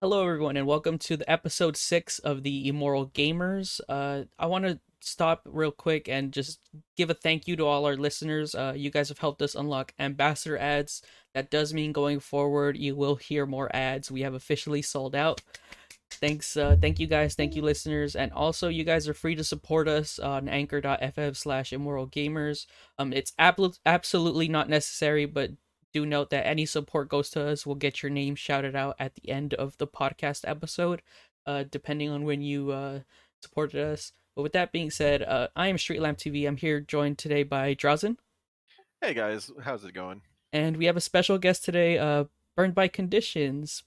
Hello, everyone, and welcome to the episode six of the Immoral Gamers. Uh, I want to stop real quick and just give a thank you to all our listeners. Uh, you guys have helped us unlock ambassador ads. That does mean going forward, you will hear more ads. We have officially sold out. Thanks, uh, thank you guys, thank you listeners, and also you guys are free to support us on Anchor.fm slash Immoral Gamers. Um, it's ab- absolutely not necessary, but do note that any support goes to us will get your name shouted out at the end of the podcast episode, uh, depending on when you uh, supported us. But with that being said, uh, I am Street Lamp TV. I'm here joined today by Drazen. Hey guys, how's it going? And we have a special guest today, uh, Burned by Conditions.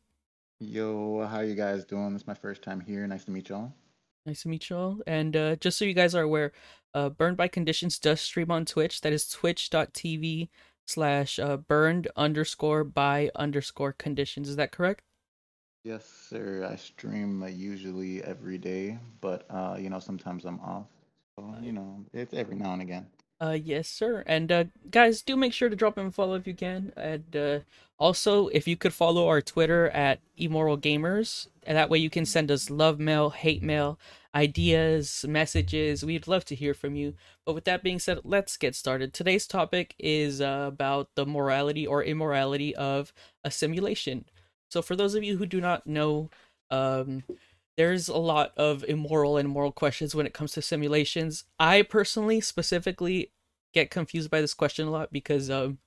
Yo, how you guys doing? This is my first time here. Nice to meet y'all. Nice to meet y'all. And uh, just so you guys are aware, uh, Burned by Conditions does stream on Twitch. That is twitch.tv slash uh, burned underscore by underscore conditions. Is that correct? Yes, sir. I stream uh, usually every day, but uh, you know, sometimes I'm off. So, you know, it's every now and again. Uh, yes, sir. And uh, guys, do make sure to drop in a follow if you can. And uh, also, if you could follow our Twitter at Immoral Gamers, and that way you can send us love mail, hate mail, ideas, messages. We'd love to hear from you. But with that being said, let's get started. Today's topic is uh, about the morality or immorality of a simulation. So, for those of you who do not know, um, there's a lot of immoral and moral questions when it comes to simulations. I personally, specifically, get confused by this question a lot because um,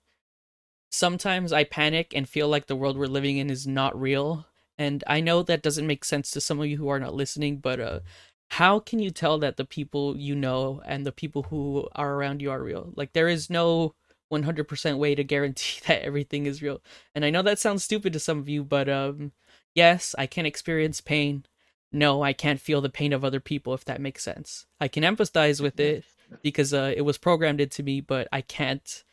sometimes I panic and feel like the world we're living in is not real. And I know that doesn't make sense to some of you who are not listening, but uh, how can you tell that the people you know and the people who are around you are real? Like, there is no 100% way to guarantee that everything is real. And I know that sounds stupid to some of you, but um, yes, I can experience pain. No, I can't feel the pain of other people, if that makes sense. I can empathize with it because uh, it was programmed into me, but I can't.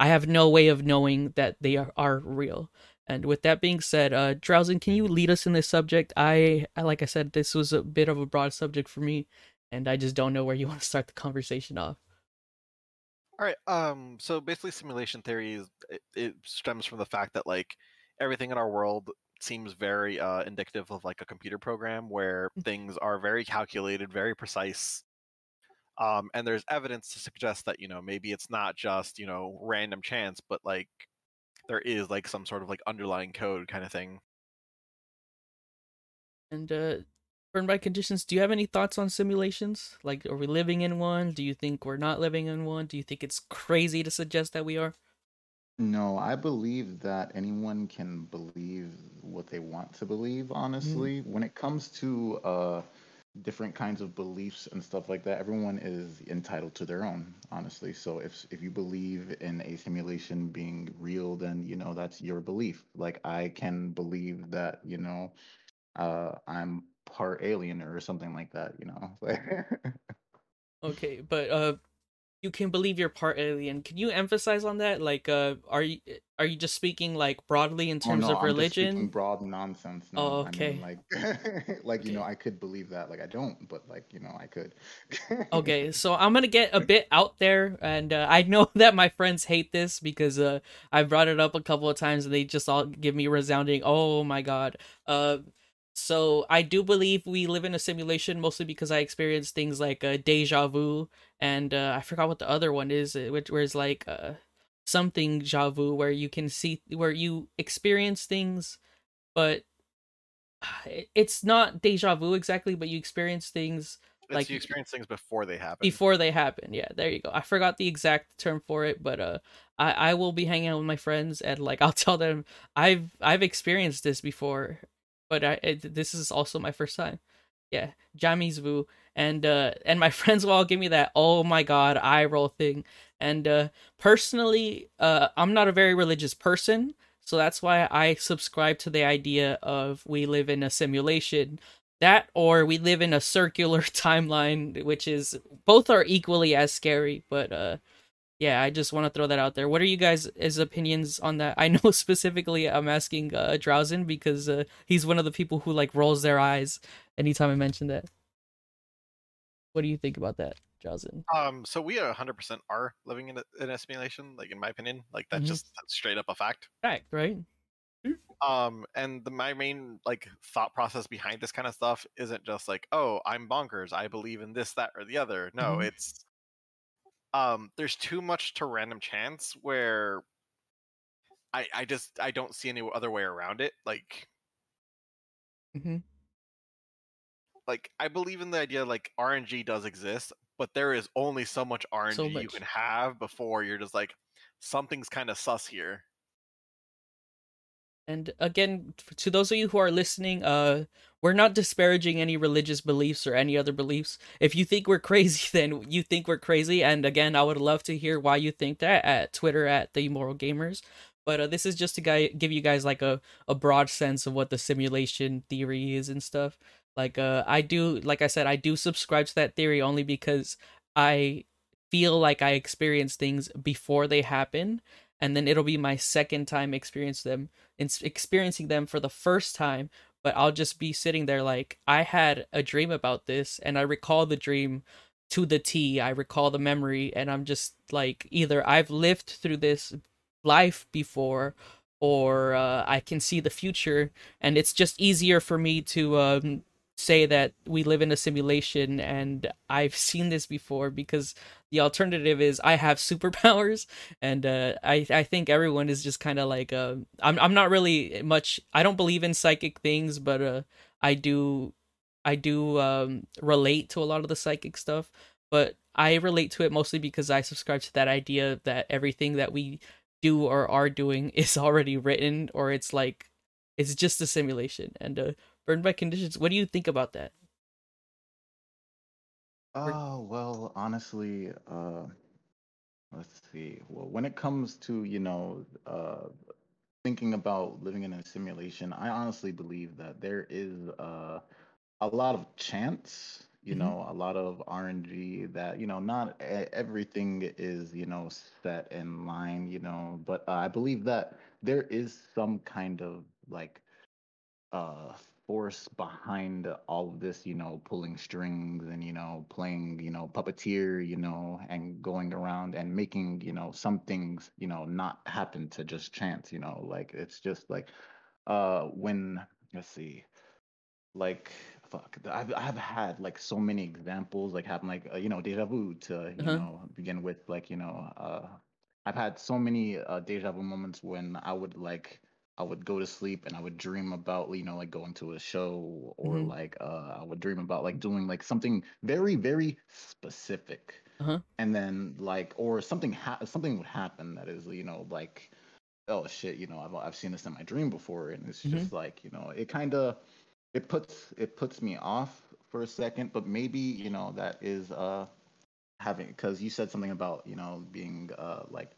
I have no way of knowing that they are, are real. And with that being said, uh, Drowsen, can you lead us in this subject? I, like I said, this was a bit of a broad subject for me, and I just don't know where you want to start the conversation off. All right. Um. So basically, simulation theory is it, it stems from the fact that like everything in our world seems very uh, indicative of like a computer program where things are very calculated, very precise. Um, and there's evidence to suggest that you know maybe it's not just you know random chance, but like there is like some sort of like underlying code kind of thing. And uh, burned by conditions, do you have any thoughts on simulations? Like, are we living in one? Do you think we're not living in one? Do you think it's crazy to suggest that we are? No, I believe that anyone can believe what they want to believe, honestly. When it comes to uh, different kinds of beliefs and stuff like that, everyone is entitled to their own, honestly. So if if you believe in a simulation being real, then you know that's your belief. Like I can believe that, you know, uh, I'm part alien or something like that, you know. Okay, but uh, you can believe you're part alien. Can you emphasize on that? Like, uh, are you are you just speaking like broadly in terms Oh no, of I'm just speaking religion? broad nonsense. Oh, No, I okay. mean like like you know, I could believe that. Like I don't, but like, you know, I could. Okay, so I'm gonna get a bit out there, and uh, I know that my friends hate this because uh, I brought it up a couple of times, and they just all give me resounding, "Oh my god." Uh, so I do believe we live in a simulation, mostly because I experienced things like uh, deja vu, and uh, I forgot what the other one is, uh, which where it's like uh, something déjà vu, where you can see where you experience things, but it's not deja vu exactly, but you experience things It's Like- you experience things before they happen. before they happen. Yeah, there you go. I forgot the exact term for it, but uh, I I will be hanging out with my friends and like I'll tell them I've I've experienced this before, but I it, this is also my first time. Yeah, Jamais Vu and uh and my friends will all give me that oh my god eye roll thing. And uh personally, uh I'm not a very religious person, so that's why I subscribe to the idea of we live in a simulation that or we live in a circular timeline which is both are equally as scary but uh yeah i just want to throw that out there. What are you guys' his opinions on that? I know specifically i'm asking uh drowsen because uh he's one of the people who like rolls their eyes anytime i mention that. What do you think about that drowsen Um, so we are 100% are living in a, in a simulation, like in my opinion, like that's Mhm. just that's straight up a fact. fact right? Um and the, my main like thought process behind this kind of stuff isn't just like oh i'm bonkers. I believe in this that or the other. No Mhm. it's um there's too much to random chance where i i just i don't see any other way around it like mm-hmm. like i believe in the idea like rng does exist but there is only so much rng you much. can have before you're just like something's kind of sus here And again, to those of you who are listening, uh, we're not disparaging any religious beliefs or any other beliefs. If you think we're crazy, then you think we're crazy. And again, I would love to hear why you think that at Twitter at the Immoral Gamers. But uh, this is just to guy- give you guys like a, a broad sense of what the simulation theory is and stuff. Like, uh, I do, like I said, I do subscribe to that theory only because I feel like I experience things before they happen, and then it'll be my second time experience them experiencing them for the first time but i'll just be sitting there like i had a dream about this and i recall the dream to the t i recall the memory and i'm just like either i've lived through this life before or uh, i can see the future and it's just easier for me to um, say that we live in a simulation and i've seen this before because the alternative is i have superpowers and uh, I I think everyone is just kind of like uh, I'm I'm not really much I don't believe in psychic things, but uh, I do I do um, relate to a lot of the psychic stuff, but I relate to it mostly because I subscribe to that idea that everything that we do or are doing is already written or it's like it's just a simulation and uh, burned by conditions. What do you think about that? Oh, well, honestly, uh, let's see. Well, when it comes to, you know, uh, thinking about living in a simulation, I honestly believe that there is uh, a lot of chance, you Mhm. know, a lot of RNG that, you know, not everything is, you know, set in line, you know, but uh, I believe that there is some kind of like uh force behind all of this you know pulling strings and you know playing you know puppeteer you know and going around and making you know some things you know not happen to just chance you know like it's just like uh when let's see like fuck I've I've had like so many examples like having like uh, you know deja vu to you Uh-huh. know begin with like you know uh I've had so many uh, deja vu moments when I would like I would go to sleep and I would dream about you know like going to a show or Mhm. like uh I would dream about like doing like something very very specific Uh-huh. and then like or something ha- something would happen that is you know like oh shit you know I've I've seen this in my dream before and it's Mhm. just like you know it kind of it puts it puts me off for a second but maybe you know that is uh having because you said something about you know being uh like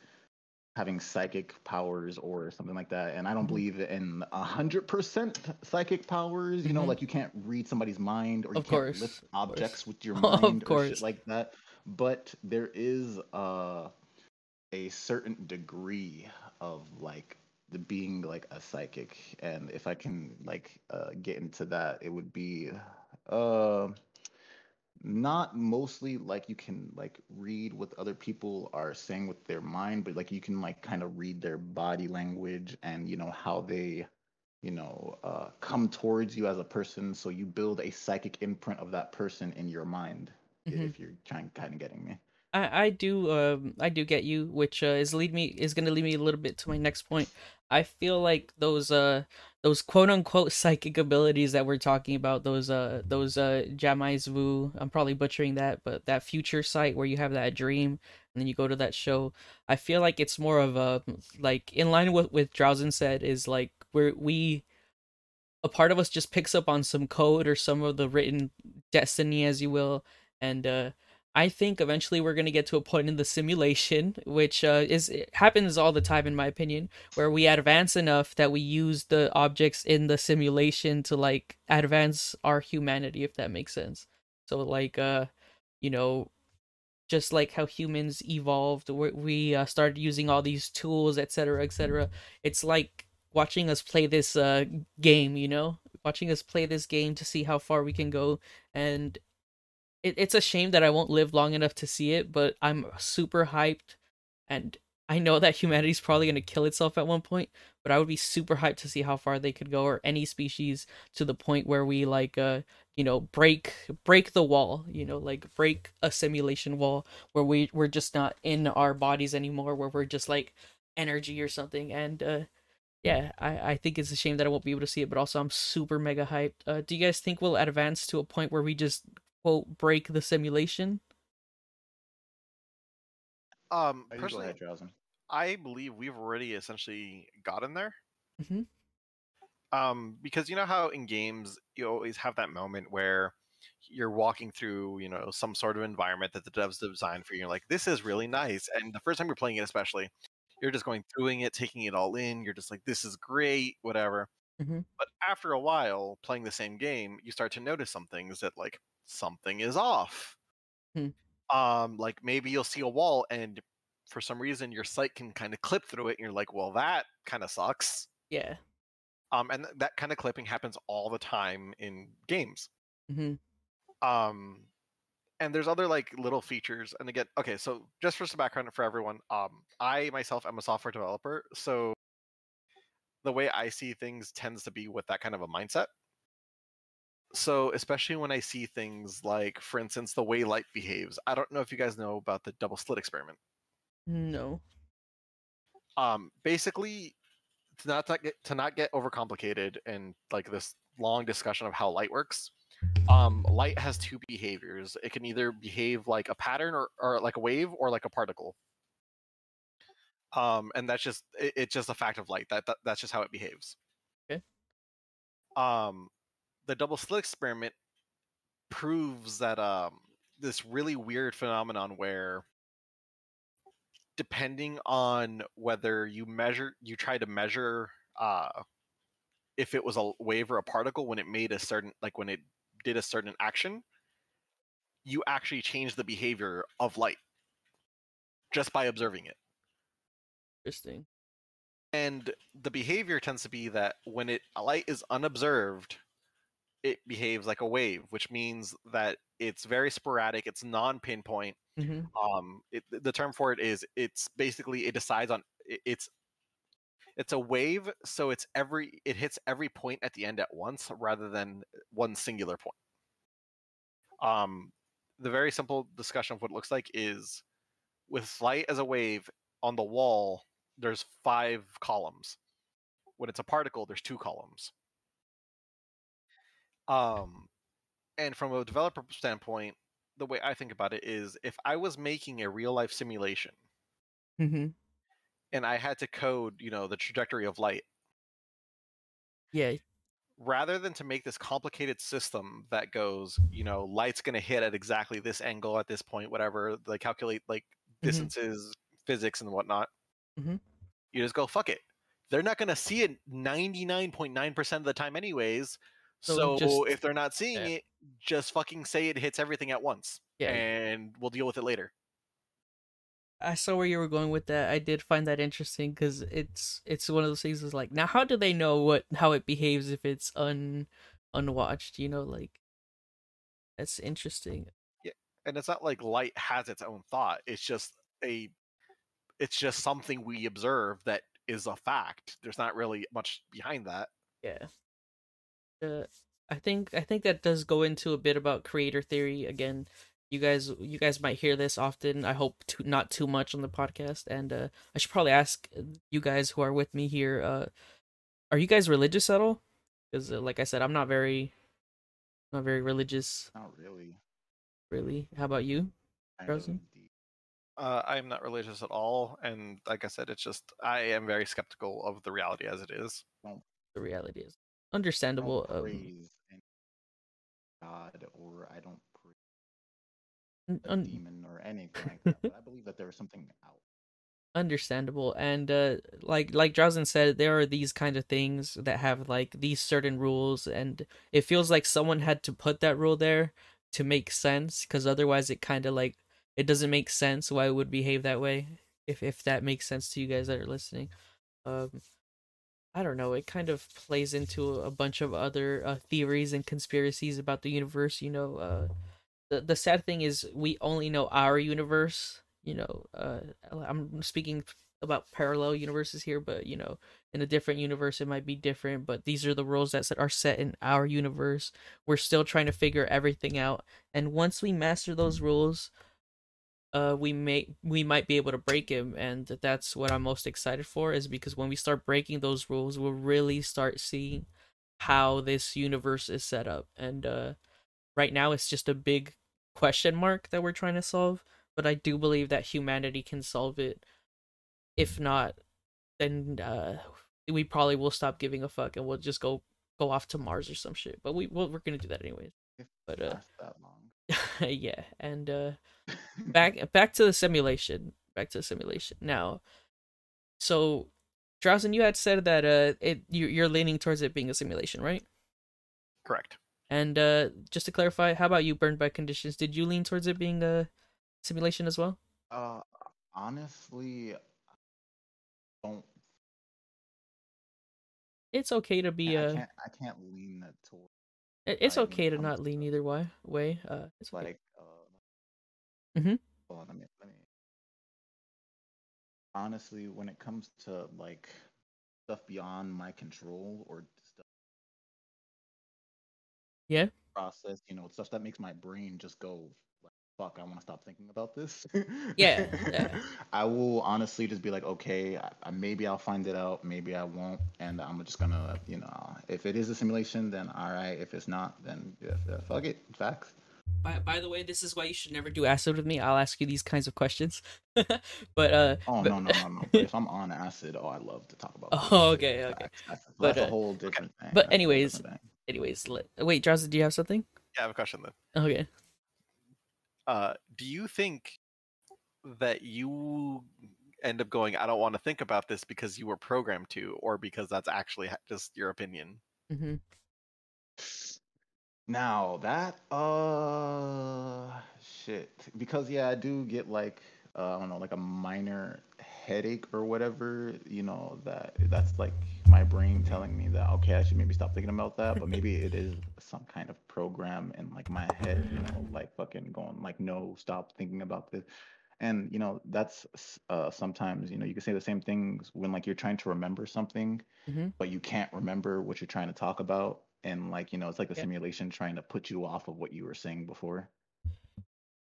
having psychic powers or something like that. And i don't Mhm. believe in a hundred percent psychic powers you know Mhm. like you can't read somebody's mind or you Of can't course, lift objects with your mind or shit like that. But there is uh a certain degree of like the being like a psychic. And if i can like uh get into that it would be uh not mostly like you can like read what other people are saying with their mind but like you can like kind of read their body language and you know how they you know uh come towards you as a person so you build a psychic imprint of that person in your mind Mhm. if you're trying kind of getting me I I do um I do get you, which uh, is lead me is gonna lead me a little bit to my next point. I feel like those uh those quote unquote psychic abilities that we're talking about, those uh those uh Jamais Vu, I'm probably butchering that, but that future site where you have that dream and then you go to that show, I feel like it's more of a like in line with with Drowsen said is like we're we a part of us just picks up on some code or some of the written destiny as you will and uh i think eventually we're going to get to a point in the simulation which uh is happens all the time in my opinion where we advance enough that we use the objects in the simulation to like advance our humanity if that makes sense. So like uh you know just like how humans evolved we, we uh, started using all these tools etc etc it's like watching us play this uh game you know? Watching us play this game to see how far we can go and it, it's a shame that i won't live long enough to see it but i'm super hyped and i know that humanity's probably going to kill itself at one point but I would be super hyped to see how far they could go or any species to the point where we like uh you know break break the wall, you know, like break a simulation wall where we we're just not in our bodies anymore where we're just like energy or something and uh yeah, I, I think it's a shame that I won't be able to see it, but also I'm super mega hyped. Uh, do you guys think we'll advance to a point where we just quote break the simulation? Um, I personally. I believe we've already essentially gotten there. hmm Um, because you know how in games you always have that moment where you're walking through, you know, some sort of environment that the devs designed for you. You're like, this is really nice. And the first time you're playing it, especially, you're just going through it, taking it all in. You're just like, this is great, whatever. Mhm. But after a while, playing the same game, you start to notice some things that like something is off. Hmm. Um, like maybe you'll see a wall and for some reason your sight can kind of clip through it and you're like, well, that kind of sucks. Yeah. Um, and th- that kind of clipping happens all the time in games. hmm Um, and there's other like little features. And again, okay, so just for some background for everyone, um, I myself am a software developer, so the way I see things tends to be with that kind of a mindset. So especially when I see things like, for instance, the way light behaves. I don't know if you guys know about the double slit experiment. No. um basically to not to get to not get overcomplicated and like this long discussion of how light works um light has two behaviors it can either behave like a pattern or, or like a wave or like a particle um and that's just it, it's just a fact of light that, that that's just how it behaves Okay. um the double slit experiment proves that um this really weird phenomenon where depending on whether you measure you try to measure uh if it was a wave or a particle when it made a certain like when it did a certain action you actually change the behavior of light just by observing it Interesting. and the behavior tends to be that when it light is unobserved it behaves like a wave which means that it's very sporadic it's non-pinpoint hmm um it, the term for it is it's basically it decides on it- it's it's a wave so it's every it hits every point at the end at once rather than one singular point. Um the very simple discussion of what it looks like is with light as a wave on the wall there's five columns. When it's a particle there's two columns um and from a developer standpoint the way I think about it is if I was making a real life simulation mm-hmm. and I had to code, you know, the trajectory of light, Yeah. rather than to make this complicated system that goes, you know, light's going to hit at exactly this angle at this point, whatever, like calculate like Mhm. distances, physics, and whatnot, Mm-hmm. you just go, fuck it. They're not going to see it 99.9% of the time, anyways. So So, just- if they're not seeing yeah. it, just fucking say it hits everything at once. Yeah. And we'll deal with it later. I saw where you were going with that. I did find that interesting because it's it's one of those things. Is like now, how do they know what how it behaves if it's un unwatched? You know, like that's interesting. Yeah, and it's not like light has its own thought it's just a it's just something we observe that is a fact there's not really much behind that Yeah. Uh, I think I think that does go into a bit about creator theory again. You guys you guys might hear this often. I hope to not too much on the podcast and uh I should probably ask you guys who are with me here uh are you guys religious at all? Cuz uh, like I said I'm not very not very religious Not really. really. How about you? Frozen? uh, i'm not religious at all and like i said it's just i am very skeptical of the reality as it is The reality is understandable. Um, god or I don't praise un- a demon or anything like that. But I believe that there is something out. understandable and uh like like Drowsen said there are these kind of things that have like these certain rules and it feels like someone had to put that rule there to make sense because otherwise it kind of like it doesn't make sense why it would behave that way if if that makes sense to you guys that are listening um I don't know. It kind of plays into a bunch of other uh, theories and conspiracies about the universe. You know, uh, the the sad thing is we only know our universe. You know, uh, I'm speaking about parallel universes here, but you know, in a different universe it might be different. But these are the rules that are set in our universe. We're still trying to figure everything out, and once we master those rules, uh, we may we might be able to break him, and that's what I'm most excited for. Is because when we start breaking those rules, we'll really start seeing how this universe is set up, and uh, right now it's just a big question mark that we're trying to solve. But I do believe that humanity can solve it. If not, then uh, we probably will stop giving a fuck and we'll just go go off to Mars or some shit. But we well, we're gonna do that anyways. But uh. yeah, and uh, back back to the simulation. Back to the simulation. Now, so Drowson, you had said that uh, it you, you're leaning towards it being a simulation, right? Correct. And uh, just to clarify, how about you, burned by conditions? Did you lean towards it being a simulation as well? Uh, honestly, don't. It's okay to be I uh, can't. I can't lean that toward. it- it's okay to not lean either way. Way, uh, it's okay. like. Uh, Mhm. On, let me. Let me. Honestly, when it comes to like stuff beyond my control or stuff Yeah. process, you know, stuff that makes my brain just go "Fuck, I want to stop thinking about this." Yeah, yeah. I will honestly just be like, okay, I, I, maybe I'll find it out, maybe I won't, and I'm just gonna, you know, if it is a simulation, then all right. If it's not, then yeah, yeah, fuck it, facts. By, by the way, this is why you should never do acid with me. I'll ask you these kinds of questions. but uh, Oh but- no, no, no, no. But if I'm on acid, oh, I love to talk about. Oh, okay, okay. facts. That's, But, that's uh, a whole different thing. but That's anyways, thing. anyways, let, wait, Drowsy, do you have something? Yeah, I have a question then. Okay. Uh, do you think that you end up going, I don't want to think about this because you were programmed to, or because that's actually just your opinion? hmm Now that uh shit because yeah I do get like uh, I don't know like a minor headache or whatever you know that that's like my brain telling me that okay I should maybe stop thinking about that but maybe it is some kind of program in like my head you know like fucking going like no stop thinking about this and you know that's uh sometimes you know you can say the same things when like you're trying to remember something Mhm. but you can't remember what you're trying to talk about and like you know it's like the Yeah. simulation trying to put you off of what you were saying before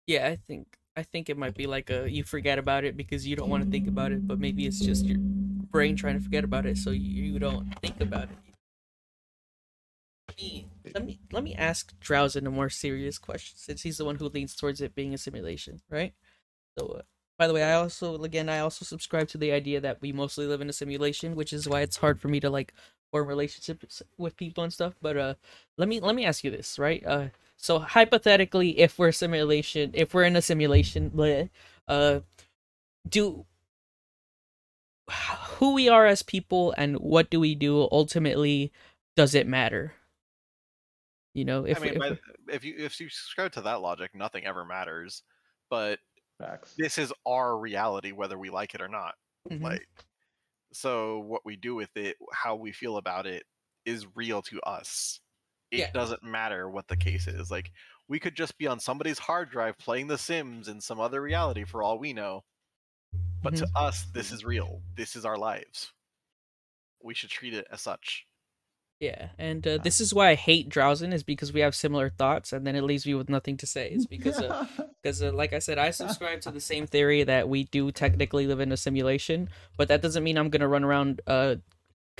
Yeah, I think I think it might be like a you forget about it because you don't want to think about it, but maybe it's just your brain trying to forget about it so you don't think about it. Let me let me ask Drowsin a more serious question since he's the one who leans towards it being a simulation, right? So, uh, by the way, I also again I also subscribe to the idea that we mostly live in a simulation, which is why it's hard for me to like form relationships with people and stuff. But uh, let me let me ask you this, right? Uh, so hypothetically, if we're simulation, if we're in a simulation, bleh, uh, do who we are as people and what do we do ultimately does it matter? You know, if, I mean, if by, if you if you subscribe to that logic, nothing ever matters. But facts this is our reality, whether we like it or not. Mhm. Like, so what we do with it, how we feel about it, is real to us. It Yeah. doesn't matter what the case is. Like, we could just be on somebody's hard drive playing The Sims in some other reality for all we know. But to us, this is real. This is our lives. We should treat it as such. Yeah, and uh, this is why I hate Drowsin is because we have similar thoughts, and then it leaves me with nothing to say. It's because uh, because uh, like I said, I subscribe to the same theory that we do technically live in a simulation, but that doesn't mean I'm gonna run around uh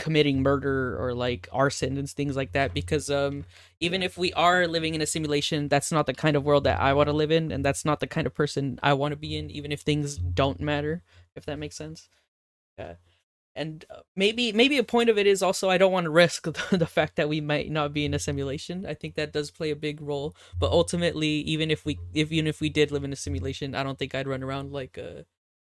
committing murder or like arson and things like that. Because um even if we are living in a simulation, that's not the kind of world that I want to live in, and that's not the kind of person I want to be in. Even if things don't matter, if that makes sense. Yeah and uh, maybe maybe a point of it is also I don't want to risk the, the fact that we might not be in a simulation. I think that does play a big role. But ultimately, even if we if even if we did live in a simulation, I don't think I'd run around like uh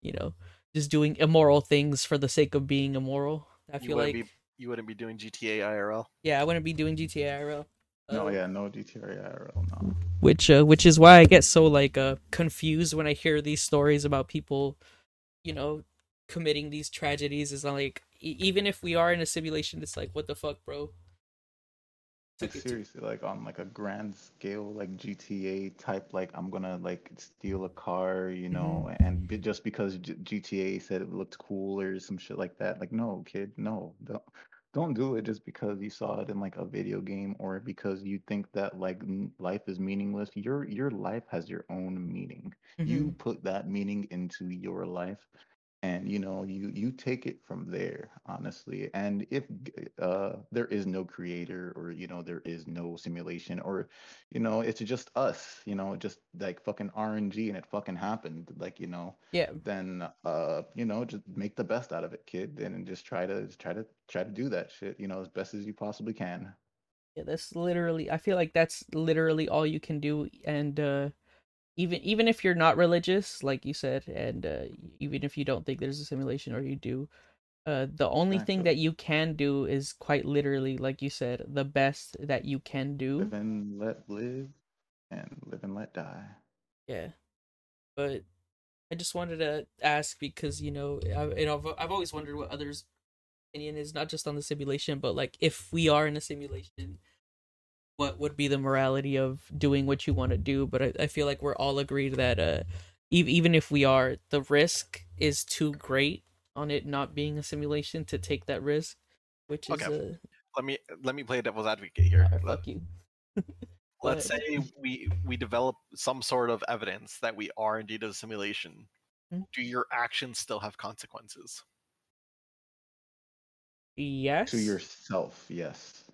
you know just doing immoral things for the sake of being immoral. I You feel wouldn't like be you wouldn't be doing GTA IRL. yeah, I wouldn't be doing GTA IRL. no Uh, yeah no GTA IRL no which uh, which is why I get so like uh confused when I hear these stories about people, you know, committing these tragedies. Is like e- even if we are in a simulation, it's like what the fuck, bro. Like took it to seriously, like on like a grand scale, like GTA type, like I'm gonna like steal a car, you know, and be, just because G GTA said it looked cool or some shit like that. Like, no, kid, no, don't don't do it just because you saw it in like a video game or because you think that like n- life is meaningless. Your your life has your own meaning. You Mhm. put that meaning into your life and you know you you take it from there honestly and if uh there is no creator or you know there is no simulation or you know it's just us you know just like fucking RNG and it fucking happened like you know Yeah, then uh you know just make the best out of it kid and just try to just try to try to do that shit you know as best as you possibly can. Yeah, that's literally I feel like that's literally all you can do and uh even even if you're not religious, like you said, and uh even if you don't think there's a simulation or you do, uh the only thing that you can do is quite literally, like you said, the best that you can do. live and let live and live and let die Yeah. But I just wanted to ask because, you know, I, you know, I've, I've always wondered what others' opinion is, not just on the simulation, but like if we are in a simulation, what would be the morality of doing what you want to do? But I, I feel like we're all agreed that uh, ev- even if we are, the risk is too great on it not being a simulation to take that risk, which is Okay. uh, Let me let me play devil's advocate here. alright, Let, fuck you. let's say we we develop some sort of evidence that we are indeed a simulation. Hmm. Do your actions still have consequences? Yes. to yourself yes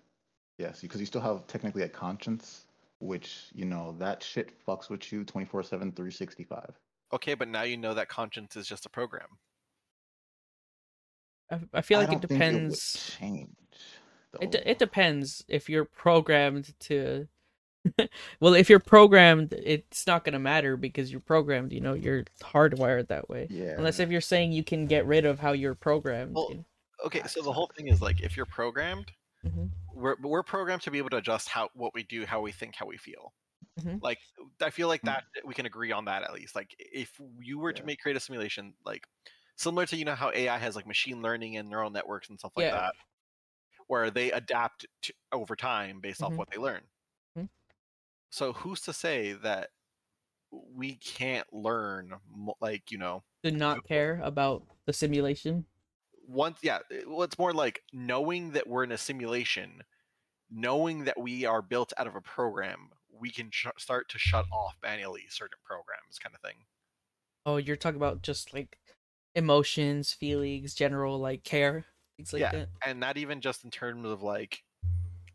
yes because you still have technically a conscience which you know that shit fucks with you 24 7 365 Okay, but now you know that conscience is just a program. I, I feel I like it don't think it would depends. change It though. de- it depends if you're programmed to. well, if you're programmed, it's not gonna matter because you're programmed. You know, you're hardwired that way. yeah Unless if you're saying you can get rid of how you're programmed. Well, you know? Okay, so the whole thing is like if you're programmed, Mhm. We're we're programmed to be able to adjust how what we do, how we think, how we feel. Mhm. Like I feel like Mm. that we can agree on that at least. Like if you were to make create a simulation, like similar to you know how AI has like machine learning and neural networks and stuff like Yeah. that, where they adapt to, over time based Mhm. off what they learn. Mhm. So who's to say that we can't learn like you know Do not care about the simulation. Once yeah well it's more like knowing that we're in a simulation knowing that we are built out of a program we can sh- start to shut off manually certain programs kind of thing Oh, you're talking about just like emotions, feelings, general like care, things like Yeah. that. and not even just in terms of like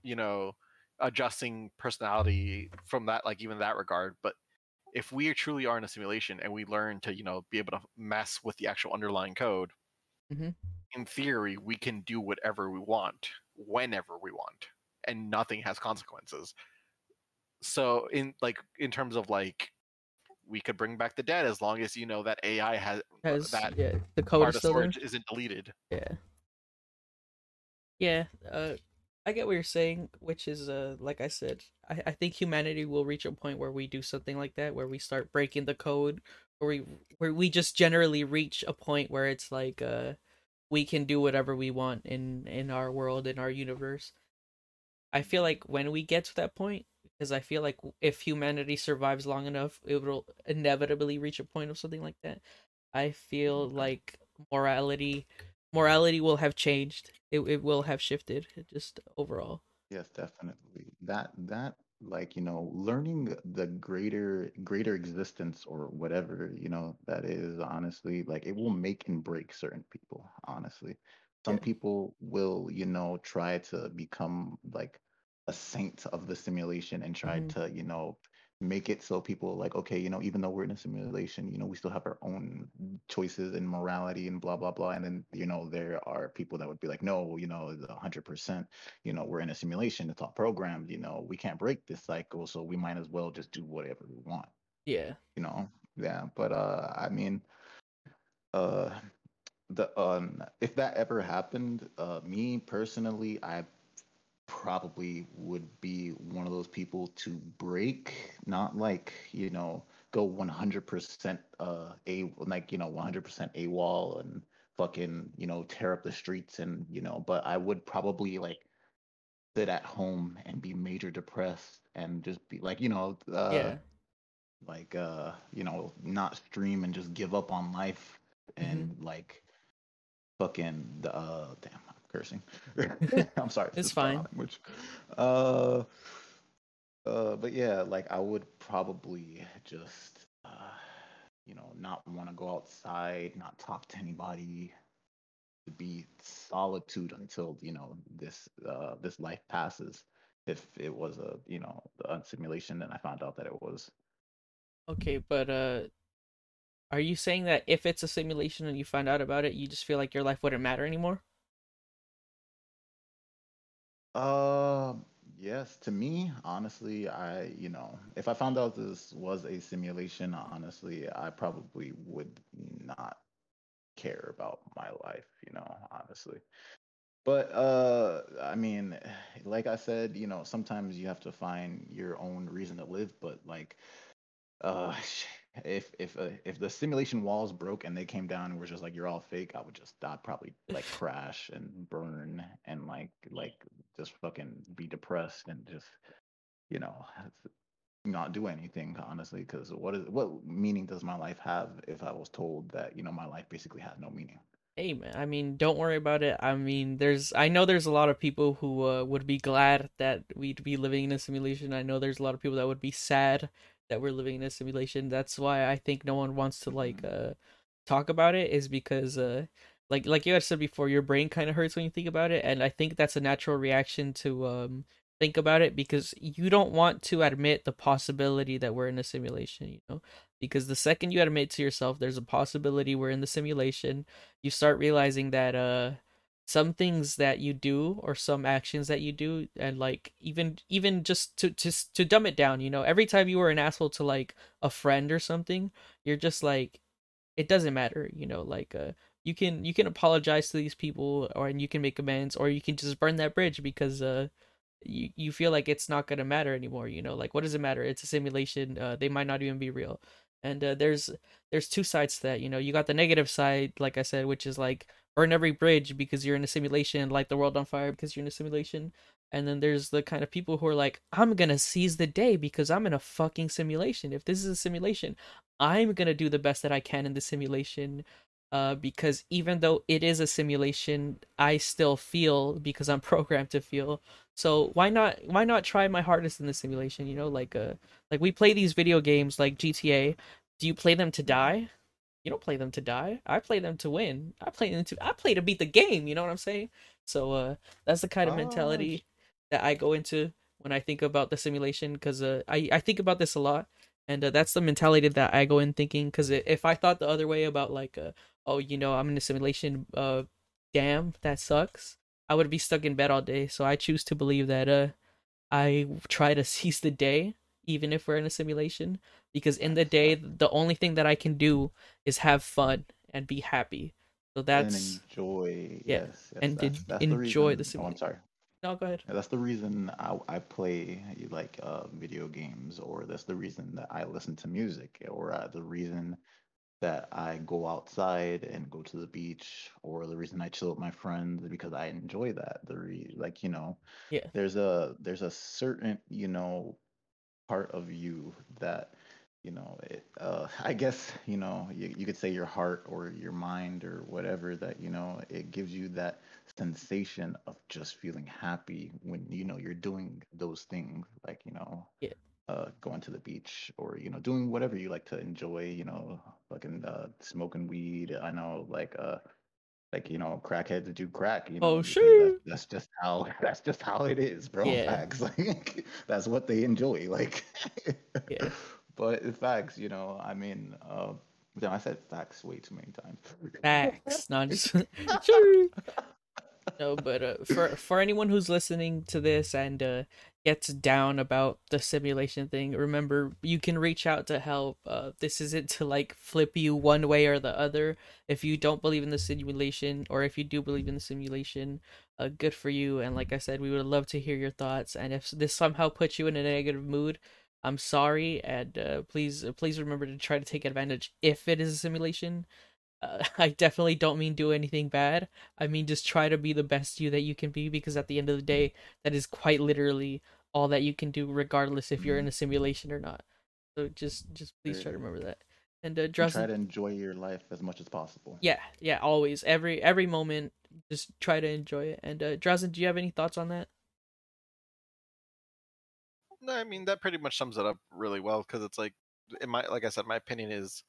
you know adjusting personality from that like even that regard but if we truly are in a simulation and we learn to you know be able to mess with the actual underlying code Mhm. In theory we can do whatever we want whenever we want and nothing has consequences so in like in terms of like we could bring back the dead as long as you know that ai has Has that yeah, the code still there. storage isn't deleted Yeah. Yeah, uh I get what you're saying, which is uh like I said, I, I think humanity will reach a point where we do something like that, where we start breaking the code, or we where we just generally reach a point where it's like uh we can do whatever we want in in our world, in our universe. I feel like when we get to that point, because I feel like if humanity survives long enough, it will inevitably reach a point of something like that. I feel mm-hmm. like morality morality will have changed. It it will have shifted just overall. Yes, definitely. That that like, you know, learning the greater greater existence or whatever, you know, that is honestly like it will make and break certain people, honestly. Some Yeah. people will, you know, try to become like a saint of the simulation and try Mhm. to, you know, make it so people are like, okay, you know, even though we're in a simulation, you know, we still have our own choices and morality and blah blah blah. And then, you know, there are people that would be like, no, you know, the hundred percent you know we're in a simulation it's all programmed you know we can't break this cycle so we might as well just do whatever we want Yeah. you know yeah but uh i mean uh the um if that ever happened uh me personally i probably would be one of those people to break not like you know go 100% uh a like you know 100% AWOL and fucking you know tear up the streets and you know but I would probably like sit at home and be major depressed and just be like, you know, uh, Yeah. like uh, you know, not stream and just give up on life Mm-hmm. and like fucking the uh, damn, cursing. I'm sorry. It's this fine. Language. Uh, uh, but yeah, like I would probably just, uh, you know, not want to go outside, not talk to anybody, to be solitude until you know this uh this life passes. If it was a you know a simulation, then I found out that it was. Okay, but uh are you saying that if it's a simulation and you find out about it, you just feel like your life wouldn't matter anymore? Uh, yes, to me, honestly, I, you know, if I found out this was a simulation, honestly, I probably would not care about my life, you know, honestly. But uh, I mean, like I said, you know, sometimes you have to find your own reason to live, but like uh, if if uh, if the simulation walls broke and they came down and were just like you're all fake, I would just I'd probably like crash and burn and like like just fucking be depressed and just you know not do anything honestly because what is what meaning does my life have if I was told that you know my life basically has no meaning? Hey man, I mean, don't worry about it. I mean, there's I know there's a lot of people who uh, would be glad that we'd be living in a simulation. I know there's a lot of people that would be sad that we're living in a simulation. That's why I think no one wants to like uh talk about it is because uh like like you had said before, your brain kind of hurts when you think about it, and I think that's a natural reaction to um think about it because you don't want to admit the possibility that we're in a simulation, you know? Because the second you admit to yourself there's a possibility we're in the simulation, you start realizing that uh some things that you do or some actions that you do and like even even just to just to dumb it down you know every time you were an asshole to like a friend or something you're just like it doesn't matter you know like uh you can you can apologize to these people or and you can make amends or you can just burn that bridge because uh you you feel like it's not gonna matter anymore you know like what does it matter? It's a simulation uh they might not even be real and uh, there's there's two sides to that you know you got the negative side like i said which is like burn every bridge because you're in a simulation light the world on fire because you're in a simulation. And then there's the kind of people who are like i'm gonna seize the day because i'm in a fucking simulation. If this is a simulation i'm gonna do the best that i can in the simulation uh because even though it is a simulation i still feel because i'm programmed to feel so why not why not try my hardest in the simulation you know like uh like we play these video games like gta do you play them to die? You don't play them to die. I play them to win. I play them to i play to beat the game you know what i'm saying? So uh that's the kind of Ah, mentality that i go into when i think about the simulation because uh i i think about this a lot. And uh, that's the mentality that i go in thinking because if i thought the other way about like uh oh you know i'm in a simulation uh damn that sucks i would be stuck in bed all day so i choose to believe that uh i try to seize the day even if we're in a simulation because in the day the only thing that i can do is have fun and be happy so that's and enjoy. yeah, Yes, yes, and that's, that's enjoy the the reason. Oh, I'm sorry. no go ahead Yeah, That's the reason I, I play like uh, video games, or that's the reason that I listen to music, or uh, the reason that I go outside and go to the beach, or the reason I chill with my friends because I enjoy that. The re- like you know, yeah there's a there's a certain you know part of you that you know it, uh, I guess you know you, you could say your heart or your mind or whatever that you know it gives you that sensation of just feeling happy when you know you're doing those things like you know yeah uh, going to the beach or you know doing whatever you like to enjoy you know fucking uh, smoking weed. I know like uh like you know crackheads do crack you know oh sure that's that's just how that's just how it is bro. Yeah. Facts like that's what they enjoy like. Yeah. But facts you know i mean uh damn, i said facts way too many times. Facts. Not just sure No, but uh, for for anyone who's listening to this and uh, gets down about the simulation thing, remember you can reach out to help. Uh, this isn't to like flip you one way or the other. If you don't believe in the simulation, or if you do believe in the simulation, uh, good for you. And like I said, we would love to hear your thoughts. And if this somehow puts you in a negative mood, I'm sorry. And uh, please, please remember to try to take advantage if it is a simulation uh, I definitely don't mean do anything bad. I mean just try to be the best you that you can be because at the end of the day, that is quite literally all that you can do, regardless if you're in a simulation or not. So just just please try to remember that. And uh, And try to enjoy your life as much as possible. yeah, yeah, always, every every moment, just try to enjoy it. And uh, Drozen, do you have any thoughts on that? No, I mean that pretty much sums it up really well because it's like, in my like I said, my opinion is,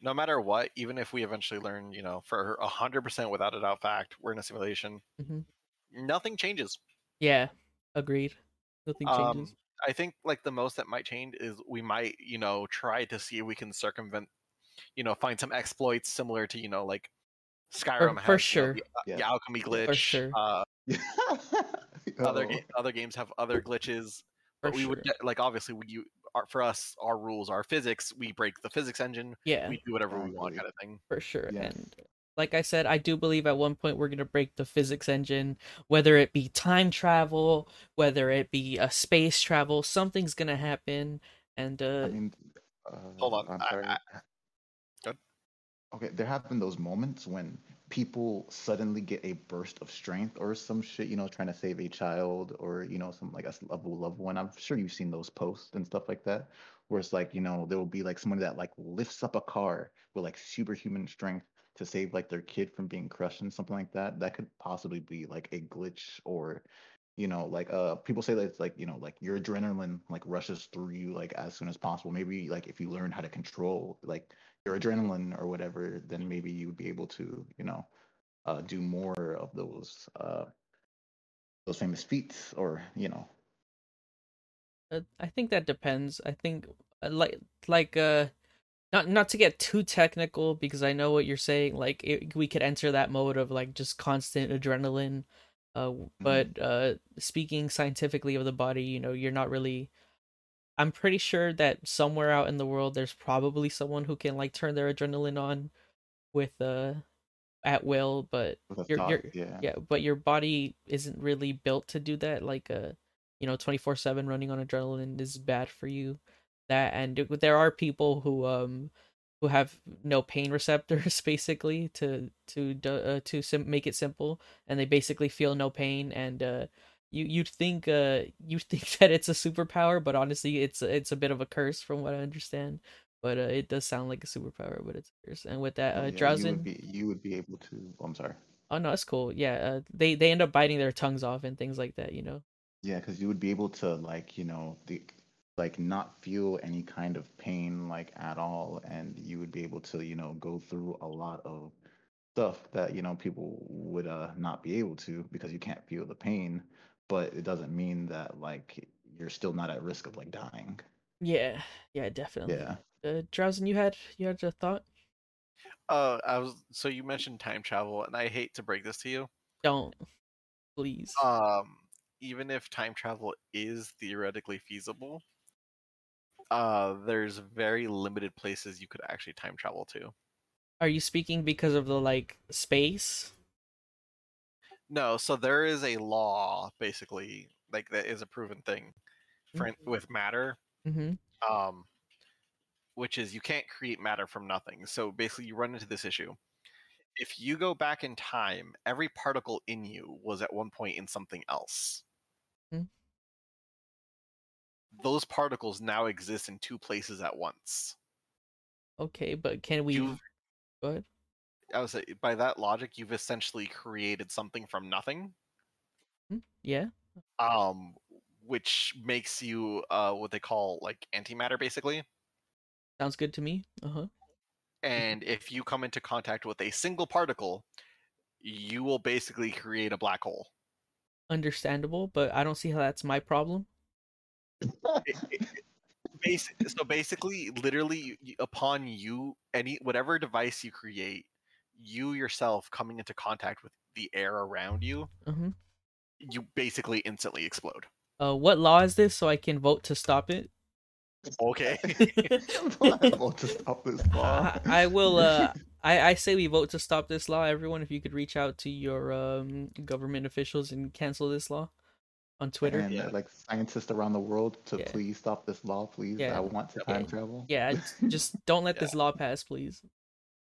no matter what, even if we eventually learn, you know, for a hundred percent without a doubt fact, we're in a simulation, Mhm. nothing changes. Yeah, agreed. Nothing changes. Um, I think like the most that might change is we might, you know, try to see if we can circumvent, you know, find some exploits similar to, you know, like Skyrim has for you know, sure. the, uh, Yeah. the alchemy glitch. For sure. Uh, other Oh. ga- other games have other glitches, For but we would sure. de- like obviously we you our, for us our rules are physics. We break the physics engine. Yeah, We do whatever we want, kind of thing. for sure. Yes. And like I said, I do believe at one point we're gonna break the physics engine, whether it be time travel, whether it be a space travel, something's gonna happen. And uh, I mean, uh, Hold on, I'm I- sorry. I- Good. Okay, there have been those moments when people suddenly get a burst of strength or some shit, you know, trying to save a child or, you know, some like a loved loved one. I'm sure you've seen those posts and stuff like that, where it's like, you know, there will be like someone that like lifts up a car with like superhuman strength to save like their kid from being crushed and something like that. That could possibly be like a glitch or you know like uh people say that it's like you know like your adrenaline like rushes through you like as soon as possible maybe like if you learn how to control like your adrenaline or whatever then maybe you would be able to you know uh do more of those uh those famous feats or you know I think that depends. I think uh, like like uh not not to get too technical because I know what you're saying like it, we could enter that mode of like just constant adrenaline uh but uh speaking scientifically of the body, you know, you're not really I'm pretty sure that somewhere out in the world there's probably someone who can like turn their adrenaline on with uh at will, but thought, you're yeah yeah, but your body isn't really built to do that. Like uh, you know, twenty four seven running on adrenaline is bad for you. That and there are people who um who have no pain receptors basically to to uh, to sim- make it simple, and they basically feel no pain. And uh, you you'd think uh you think that it's a superpower, but honestly, it's it's a bit of a curse from what I understand. But uh, it does sound like a superpower, but it's a curse. And with that, Oh, uh, yeah, you would be you would be able to oh, i'm sorry Oh no, that's cool. Yeah, uh, they they end up biting their tongues off and things like that. You know. Yeah, because you would be able to like, you know, the like not feel any kind of pain like at all, and you would be able to, you know, go through a lot of stuff that, you know, people would uh not be able to because you can't feel the pain, but it doesn't mean that like you're still not at risk of like dying. Yeah, yeah, definitely. Yeah. Uh, Drowsin, you had you had a thought? Uh, I was so you mentioned time travel, and I hate to break this to you. Don't, please. Um, even if time travel is theoretically feasible, uh, there's very limited places you could actually time travel to. Are you speaking because of the like space? No, so there is a law basically, like that is a proven thing, for, with matter. Mm-hmm. um, which is you can't create matter from nothing. So basically, you run into this issue. If you go back in time, every particle in you was at one point in something else. Hmm. Those particles now exist in two places at once. Okay, but can we? You've, Go ahead. I would say, by that logic, you've essentially created something from nothing, Hmm? Yeah. um, which makes you uh, what they call like antimatter, basically. Sounds good to me. Uh huh. and if you come into contact with a single particle, you will basically create a black hole. Understandable, but I don't see how that's my problem. It- it- basi- so basically, literally, upon you, any whatever device you create, you yourself coming into contact with the air around you, Uh-huh. you basically instantly explode. Uh, what law is this so I can vote to stop it? Okay. Liable to stop this law. I, I will. Uh, I I say we vote to stop this law. Everyone, if you could reach out to your um government officials and cancel this law on Twitter. and Yeah. uh, like scientists around the world to Yeah. please stop this law, please. Yeah. I want to Yeah. time travel. Yeah, just, just don't let Yeah. this law pass, please.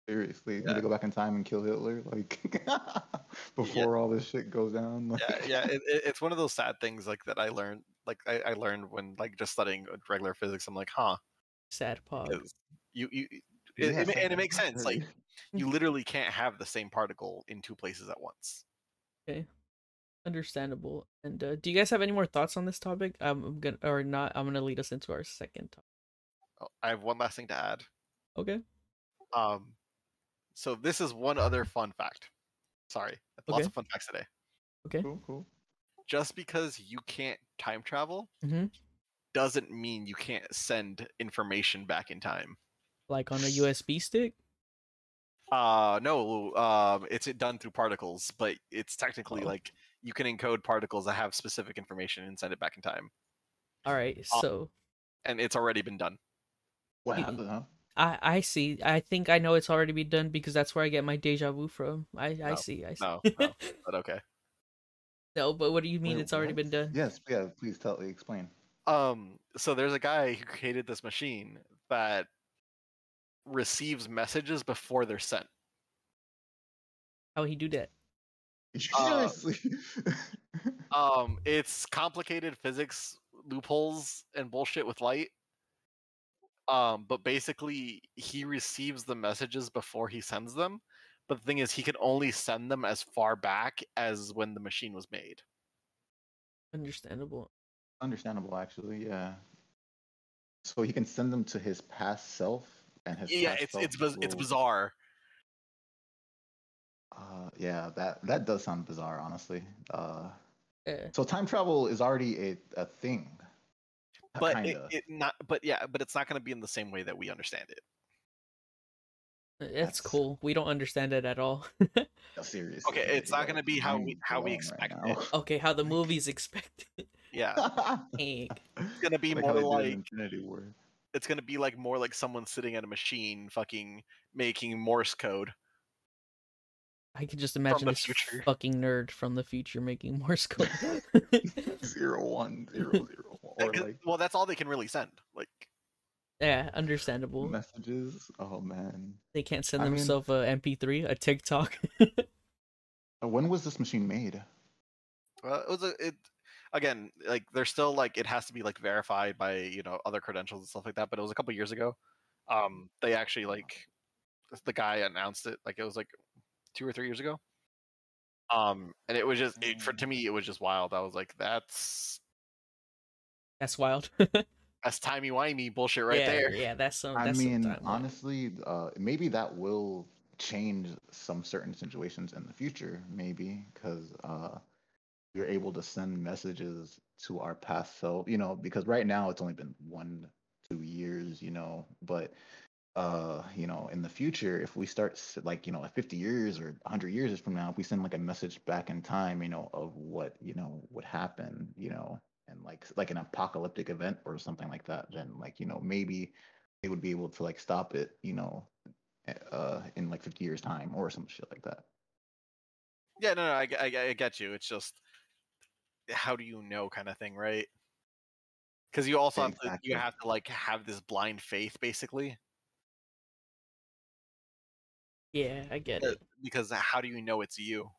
Seriously, you Yeah. need to go back in time and kill Hitler, like before all this shit goes down. Like, yeah, yeah. It, it, it's one of those sad things like that I learned. Like I, I learned when like just studying regular physics. I'm like, huh? Sad pog. 'cause You you. It, it and it makes sense. Like you literally can't have the same particle in two places at once. Okay. Understandable. And uh, do you guys have any more thoughts on this topic? Um, I'm gonna or not. I'm gonna lead us into our second topic. Oh, I have one last thing to add. Okay. Um, so this is one other fun fact. Sorry, lots of fun facts today. Okay. cool, cool. Just because you can't time travel Mm-hmm. doesn't mean you can't send information back in time. Like on a USB stick. Uh no, um, it's done through particles, but it's technically Oh. like you can encode particles that have specific information and send it back in time, All right. So and it's already been done. What You- happened, huh? I I see. I think I know it's already been done because that's where I get my deja vu from. I I see. I see. no, no. But okay. No, but what do you mean Wait, it's already what? been done? Yes, yeah. Please tell, me. explain. Um, so there's a guy who created this machine that receives messages before they're sent. How he do that? Uh, Seriously. Um, it's complicated physics loopholes and bullshit with light. Um, but basically, he receives the messages before he sends them. But the thing is, he can only send them as far back as when the machine was made. Understandable. Understandable, actually. Yeah. So he can send them to his past self, and his Yeah, past it's self it's biz- it's bizarre. Uh, yeah, that that does sound bizarre, honestly. Uh, Yeah. so time travel is already a, a thing. But it, it not. But yeah, but it's not going to be in the same way that we understand it. That's That's- cool. We don't understand it at all. No, seriously. Okay, it's not gonna be how we- how we expect right it. okay, how the movies expect it. Yeah, it's going to be like more how they did like Infinity War. it's going to be like more like someone sitting at a machine, fucking making Morse code. I can just imagine the this future. fucking nerd from the future making Morse code. Zero one zero zero or like well, that's all they can really send. Like, yeah, understandable. messages. Oh man. They can't send I mean- themselves a MP3, a TikTok. Uh, When was this machine made? well, it was a it. Again, like they're still like it has to be like verified by you know other credentials and stuff like that. But it was a couple years ago. Um, they actually like the guy announced it like it was like two or three years ago. Um, and it was just it, for to me it was just wild. I was like, that's That's wild. that's timey wimey bullshit right yeah, there. Yeah, that's some. I That's some mean, timeline. honestly, uh, maybe that will change some certain situations in the future. Maybe because uh, we're able to send messages to our past self. You know, because right now it's only been one, two years. You know, but uh, you know, in the future, if we start like you know, 50 years or 100 years from now, if we send like a message back in time, you know, of what you know would happen, you know, and like like an apocalyptic event or something like that, then like you know maybe they would be able to like stop it, you know, uh, in like 50 years time or some shit like that. Yeah, no, no, I, I, I get you. It's just how do you know, kind of thing, right? Because you also have to, you have to like have this blind faith, basically. Yeah, I get uh, it. Because how do you know it's you?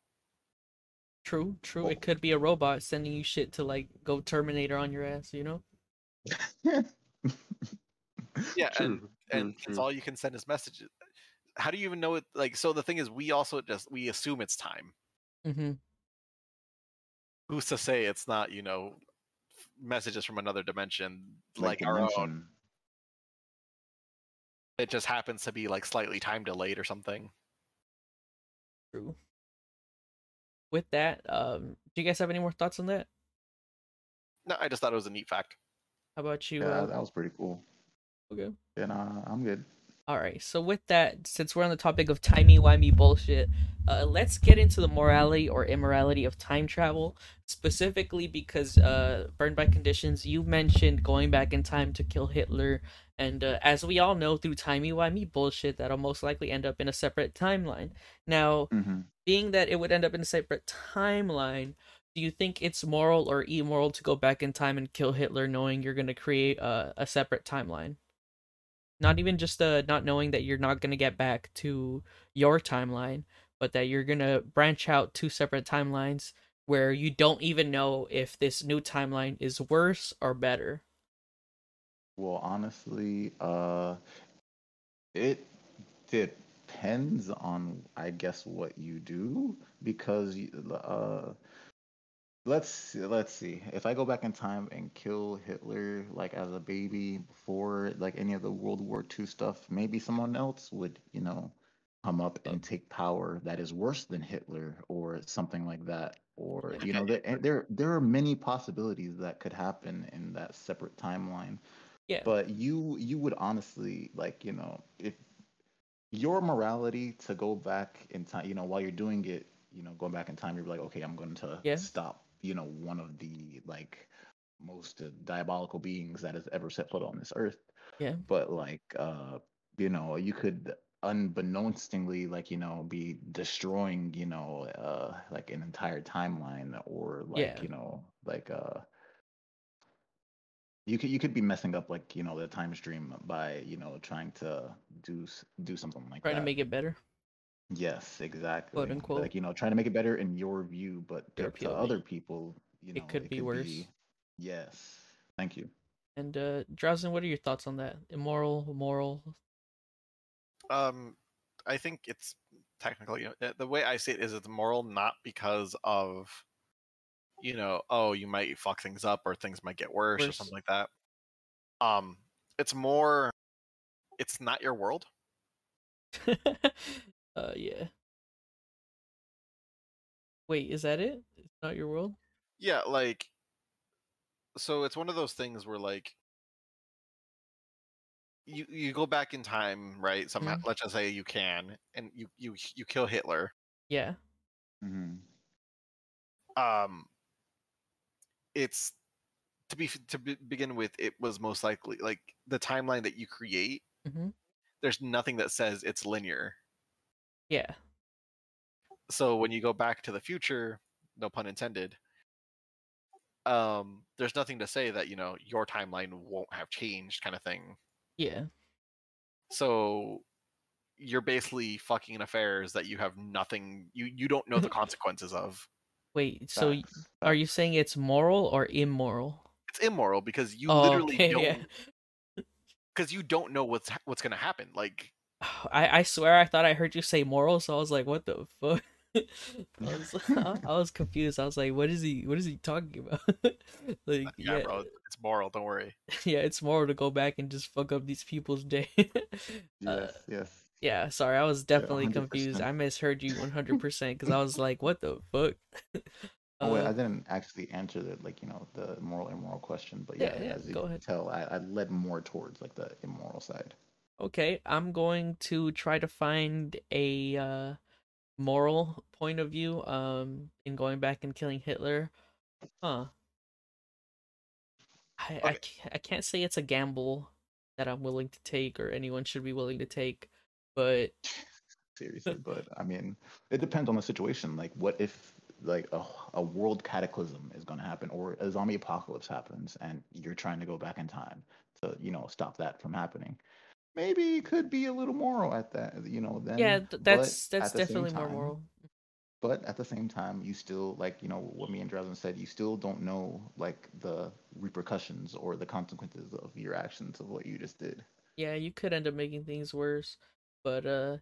True, true. Well- It could be a robot sending you shit to like go Terminator on your ass. You know? Yeah, True, and true, and it's true. all you can send is messages. How do you even know it? Like, so the thing is, we also just we assume it's time. Mm-hmm. Who's to say it's not? You know, messages from another dimension, like, like, our own. Dimension. It just happens to be like slightly time delayed or something. True. With that, um, do you guys have any more thoughts on that? No, I just thought it was a neat fact. How about you? Yeah, uh, that was pretty cool. okay. And nah, I'm good. All right. So with that, since we're on the topic of timey wimey bullshit, uh, let's get into the morality or immorality of time travel. Specifically, because uh, burned by conditions, you mentioned going back in time to kill Hitler, and uh, as we all know, through timey wimey bullshit, that'll most likely end up in a separate timeline. Now, hmm being that it would end up in a separate timeline, do you think it's moral or immoral to go back in time and kill Hitler, knowing you're going to create a, a separate timeline? Not even just uh not knowing that you're not gonna get back to your timeline, but that you're gonna branch out two separate timelines where you don't even know if this new timeline is worse or better. Well, honestly, uh, it depends on, I guess, what you do because uh, let's see, let's see. If I go back in time and kill Hitler like as a baby before like any of the World War II stuff, maybe someone else would, you know, come up and take power that is worse than Hitler or something like that. Or you know, there there there are many possibilities that could happen in that separate timeline. Yeah. But you you would honestly like, you know, if your morality to go back in time, you know, while you're doing it, you know, going back in time, you're like, okay, I'm going to Yeah. stop, you know, one of the like most uh, diabolical beings that has ever set foot on this earth. Yeah. But like, uh, you know, you could unbeknownstingly like, you know, be destroying, you know, uh, like an entire timeline or like, Yeah. you know, like, uh, you could you could be messing up like you know the time stream by you know trying to do do something like Trying that. to make it better. Yes, exactly. Quote unquote. Like you know, trying to make it better in your view, but to, to other people, you know, It could be worse. Yes. Thank you. And uh Drowsin, what are your thoughts on that? Immoral, moral? Um, I think it's technically you know, uh, the way I see it is it's moral not because of you know oh you might fuck things up or things might get worse, or something like that. Um, it's more it's not your world. uh yeah. Wait, is that it? It's not your world? Yeah, like so it's one of those things where like you you go back in time, right? Somehow Mhm. let's just say you can and you you you kill Hitler. Yeah. hmm Um it's to be to be, begin with it was most likely like the timeline that you create hmm there's nothing that says it's linear. Yeah. So when you go back to the future, no pun intended, um there's nothing to say that, you know, your timeline won't have changed kind of thing. Yeah. So you're basically fucking in affairs that you have nothing you you don't know the consequences of. Wait, so are you saying it's moral or immoral? It's immoral because you Oh, literally okay, don't yeah. because you don't know what's what's going to happen. Like I I swear I thought I heard you say moral, so I was like, what the fuck? I was I was confused. I was like, what is he what is he talking about? like yeah, yeah, bro, it's moral, don't worry. yeah, it's moral to go back and just fuck up these people's day. Uh, Yes, yes. yeah, sorry, I was definitely confused. I misheard you 100% because I was like, what the fuck? Oh wait, I Uh, didn't actually answer the like you know the moral immoral question, but Yeah, yeah, yeah, as you go can ahead. tell, I, I led more towards like the immoral side. Okay, I'm going to try to find a uh, moral point of view um in going back and killing Hitler. Huh. I I Okay. can't, I can't say it's a gamble that I'm willing to take or anyone should be willing to take, but Seriously, but I mean, it depends on the situation. Like, what if like a, a world cataclysm is going to happen, or a zombie apocalypse happens, and you're trying to go back in time to you know stop that from happening? Maybe it could be a little moral at that, you know. Then, yeah, but that's at that's definitely more moral. But at the same time, you still like you know what me and Drazen said. You still don't know like the repercussions or the consequences of your actions of what you just did. Yeah, you could end up making things worse, but uh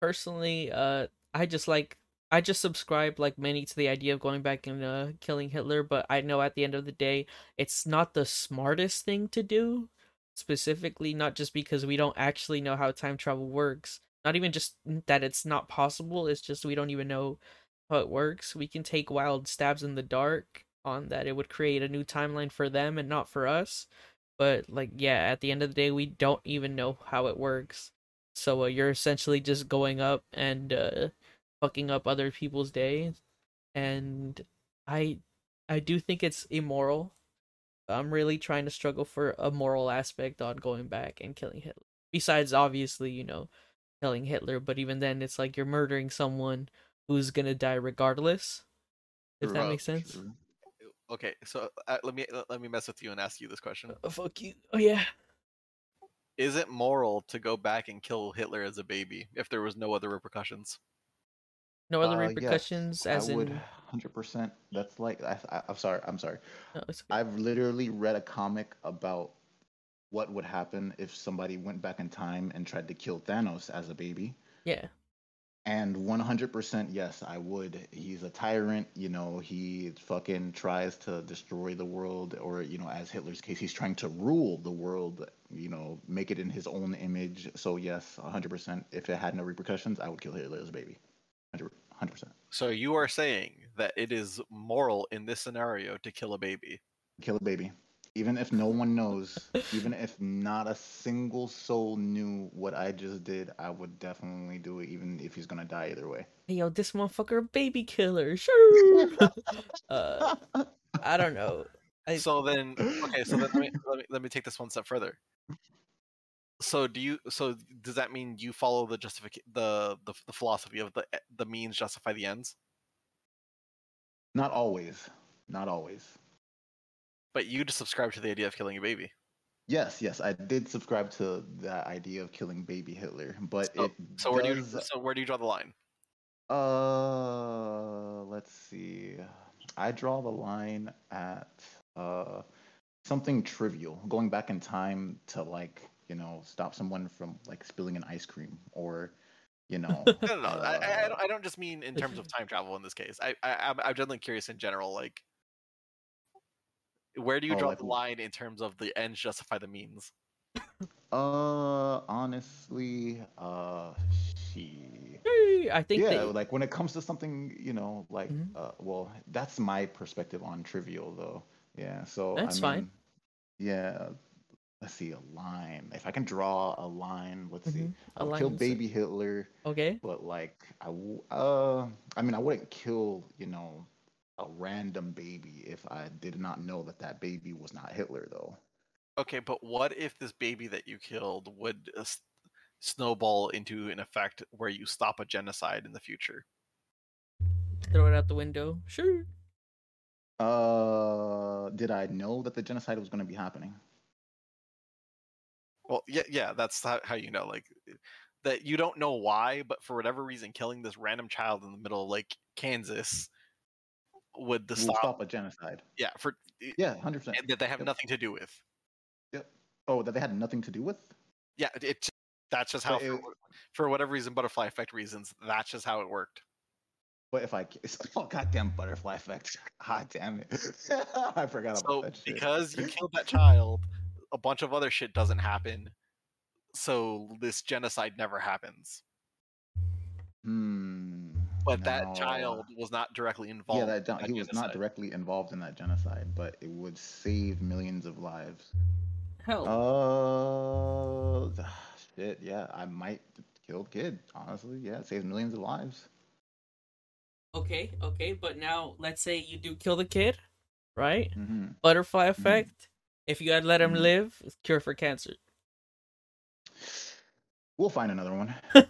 personally, uh I just like I just subscribe like many to the idea of going back and uh killing Hitler, but I know at the end of the day it's not the smartest thing to do. Specifically, not just because we don't actually know how time travel works. Not even just that it's not possible, it's just we don't even know how it works. We can take wild stabs in the dark on that it would create a new timeline for them and not for us but like yeah at the end of the day we don't even know how it works so uh, you're essentially just going up and uh fucking up other people's days and i i do think it's immoral i'm really trying to struggle for a moral aspect on going back and killing hitler besides obviously you know killing hitler but even then it's like you're murdering someone who's gonna die regardless if that makes sense Okay, so uh, let me let me mess with you and ask you this question. Uh, fuck you oh yeah is it moral to go back and kill Hitler as a baby if there was no other repercussions? No other Uh, yes, repercussions, as I in. would hundred percent. That's like I, I, I'm sorry. I'm sorry. No, okay. I've literally read a comic about what would happen if somebody went back in time and tried to kill Thanos as a baby. Yeah. And 100% yes, I would. He's a tyrant, you know, he fucking tries to destroy the world or, you know, as Hitler's case, he's trying to rule the world, you know, make it in his own image. So yes, 100%. If it had no repercussions, I would kill Hitler as a baby. 100%. 100%. So you are saying that it is moral in this scenario to kill a baby. Kill a baby. Even if no one knows, even if not a single soul knew what I just did, I would definitely do it, even if he's gonna die either way. Hey, yo, this motherfucker baby killer. Sure. uh, I don't know. I- So then, okay, so then let me, let me let me take this one step further. So do you? So does that mean you follow the justific the, the the philosophy of the the means justify the ends? Not always. Not always. But you just subscribe to the idea of killing a baby. Yes, yes, I did subscribe to that idea of killing baby Hitler, but So- it So where do you? So where do you draw the line? Uh, let's see. I draw the line at uh something trivial, going back in time to like you know stop someone from like spilling an ice cream or you know No, no, no. I, I, I uh, don't, I don't just mean in terms of time travel in this case. I, I I'm, I'm generally curious in general, like where do you Oh, draw like the line in terms of the ends justify the means? uh honestly uh she I think yeah that like when it comes to something you know like Mhm. uh well that's my perspective on trivial though yeah so That's I fine. yeah let's see a line if i can draw a line let's see Mhm. A i'll line kill baby hitler okay. but like i w- uh i mean i wouldn't kill you know a random baby if i did not know that that baby was not hitler though Okay, but what if this baby that you killed would uh, s- snowball into an effect where you stop a genocide in the future? Throw it out the window. Sure. uh did i know that the genocide was going to be happening Well, yeah, yeah, that's how, how you know, like eh, that you don't know why, but for whatever reason, killing this random child in the middle of like Kansas would the stop. stop a genocide Yeah, for eh, yeah 100% and that they have Yep. nothing to do with. Yep. oh that they had nothing to do with Yeah, it, that's just how for, it- for whatever reason, butterfly effect reasons, that's just how it worked. But if I oh goddamn butterfly effect, god damn it, I forgot about So that shit. because you killed that child, a bunch of other shit doesn't happen. So this genocide never happens. hmm, But that child was not directly involved. yeah, that, in that he was not directly involved in that genocide, but it would save millions of lives. Hell. Uh, shit, yeah, I might kill kid. Honestly, yeah, it saves millions of lives. Okay, okay, but now let's say you do kill the kid, right? hmm Butterfly effect. If you had let him Mhm. live, cure for cancer. We'll find another one.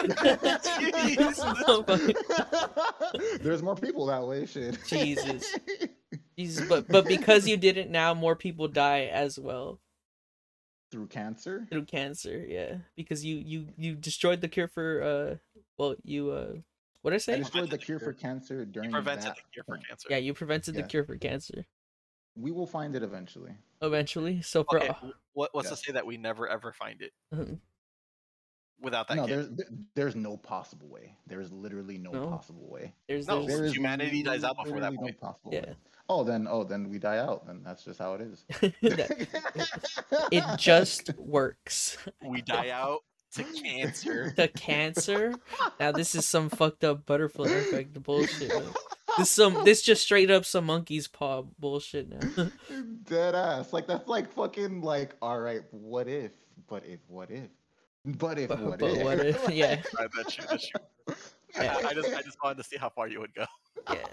There's more people that way. Shit. Jesus. Jesus, but but because you did it now, more people die as well Through cancer. through cancer. Yeah, because you you you destroyed the cure for uh, well you uh, what did I I say? destroyed the Prevented the cure for cure. cancer You during prevented that the cure for cancer. Yeah, you prevented the cure for cancer We will find it eventually. eventually. So for Okay, what, what's Yeah. to say that we never ever find it Mhm. without that no, kid? there's there's no possible way. There's literally no, No. possible way. there's No, there's There is humanity dies out before that point. No possible Yeah. way. Oh, then oh then we die out. Then that's just how it is. It just works. We die out to cancer. The cancer. Now this is some fucked up butterfly effect bullshit. man. This some this just straight up some monkey's paw bullshit now. Dead ass. Like that's like fucking like all right. What if? But if? What if? But if? But- what but if? what if- yeah. I bet you. That's you. Yeah. I, I just I just wanted to see how far you would go. yeah,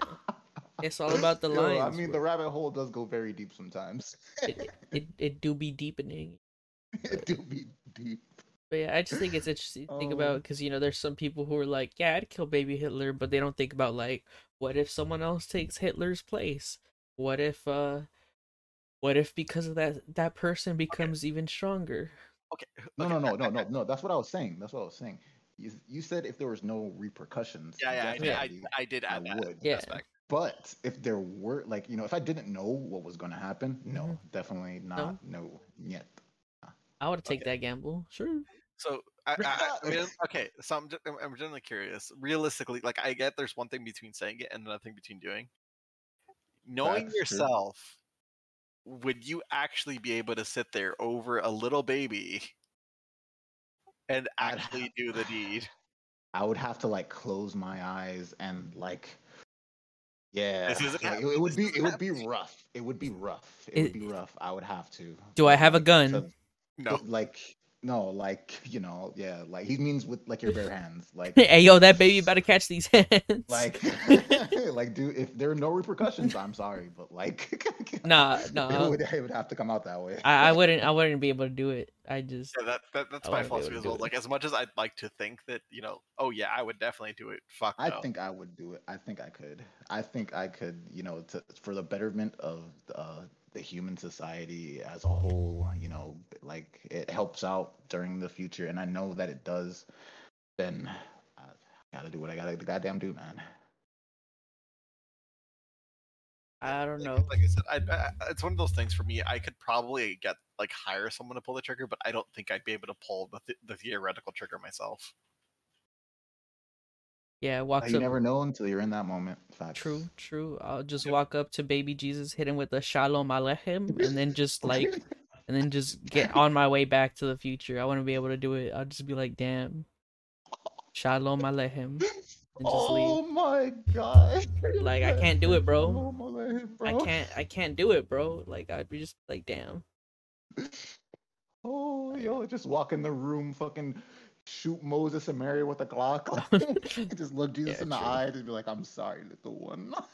it's all about the Yo. I mean, the rabbit hole does go very deep sometimes. it, it it do be deepening. it do be deep. But yeah, I just think it's interesting to think Oh. about um. because you know there's some people who are like, yeah, I'd kill baby Hitler, but they don't think about like, what if someone else takes Hitler's place? What if uh, what if because of that that person becomes even stronger? Okay. No, okay, no, no, no, no, no. That's what I was saying. That's what I was saying. You, you said if there was no repercussions. Yeah, yeah, I, did- I, definitely. I did I that would. Yeah. aspect. But if there were, like, you know, if I didn't know what was going to happen, no, Mhm. definitely not. No, yet. I would take Okay. that gamble. Sure. So I, I, I mean, uh, okay. So I'm, ju- I'm I'm generally curious. Realistically, like I get there's one thing between saying it and another thing between doing. Knowing That's true. yourself, would you actually be able to sit there over a little baby and I'd actually have- do the deed? I would have to like close my eyes and like, yeah, This isn't like, it, it would be it would be rough. It would be rough. It It- would be rough. I would have to. Do I have a gun? to- No. Like no, like you know, yeah, like he means with like your bare hands, like hey, yo, that baby better catch these hands. like like dude, if there are no repercussions, I'm sorry, but like Nah, no, nah. would it would have to come out that way. I, I wouldn't. I wouldn't be able to do it. I just. Yeah, that, that that's I my wouldn't philosophy as well. it. Like as much as I'd like to think that you know, oh yeah, I would definitely do it. Fuck I no. think I would do it. I think I could. I think I could. You know, to, for the betterment of uh, the human society as a whole. You know, like it helps out during the future, and I know that it does. Then uh, I gotta do what I gotta goddamn do, man. I don't like, know. Like I said, I, I, it's one of those things for me. I could probably get like hire someone to pull the trigger, but I don't think I'd be able to pull the, th- the theoretical trigger myself. Yeah, walks You up. never know until you're in that moment. Facts. True, true. I'll just Yep. walk up to baby Jesus, hit him with a shalom aleichem, and then just like, and then just get on my way back to the future. I want to be able to do it. I'll just be like, damn, shalom aleichem, and just oh leave. my god! Like, I can't do it, bro. Oh my I can't, I can't do it, bro. Like I'd be just like, damn. Oh, yo, just walk in the room, fucking shoot Moses and Mary with a Glock. just look Jesus Yeah, in the true. eye and be like, I'm sorry, little one.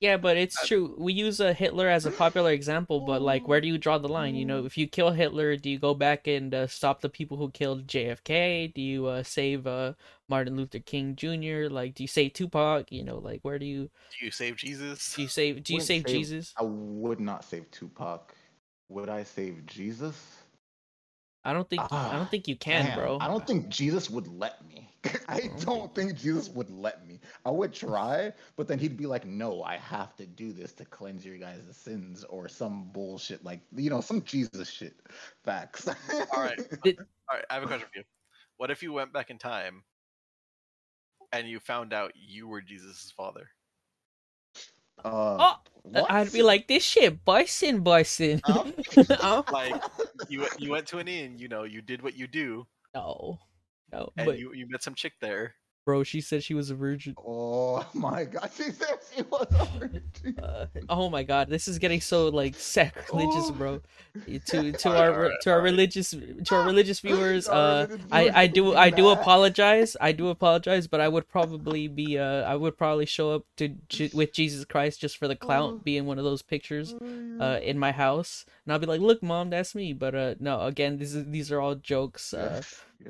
Yeah, but it's true. We use uh, Hitler as a popular example, but like, where do you draw the line? You know, if you kill Hitler, do you go back and uh, stop the people who killed JFK? Do you uh, save uh, Martin Luther King Jr.? Like, do you save Tupac? You know, like, where do you Do you save Jesus? do you save do you save save- Jesus? I would not save Tupac. Would I save Jesus? I don't think I Ah, don't think you can, Damn, bro. I don't think Jesus would let me. I don't don't think Jesus would let me. I would try, but then he'd be like, "No, I have to do this to cleanse your guys' sins," or some bullshit like you know, some Jesus shit. Facts. All right. Did- All right, I have a question for you. What if you went back in time and you found out you were Jesus' father? Uh, Oh. I'd be like, this shit bison, bussin'. Um, Like you went- you went to an inn, you know, you did what you do, no, no, and but you you met some chick there. Bro, she said she was a virgin. Oh my god, she said she was a virgin. Uh, oh my god, this is getting so like sacrilegious, Oh. bro. To to our to our religious to our religious viewers, uh, I I do I do apologize. I do apologize, but I would probably be uh I would probably show up to with Jesus Christ just for the Oh. clout, be in one of those pictures uh in my house, and I'll be like, look, mom, that's me. But uh no, again, this is these are all jokes. Uh.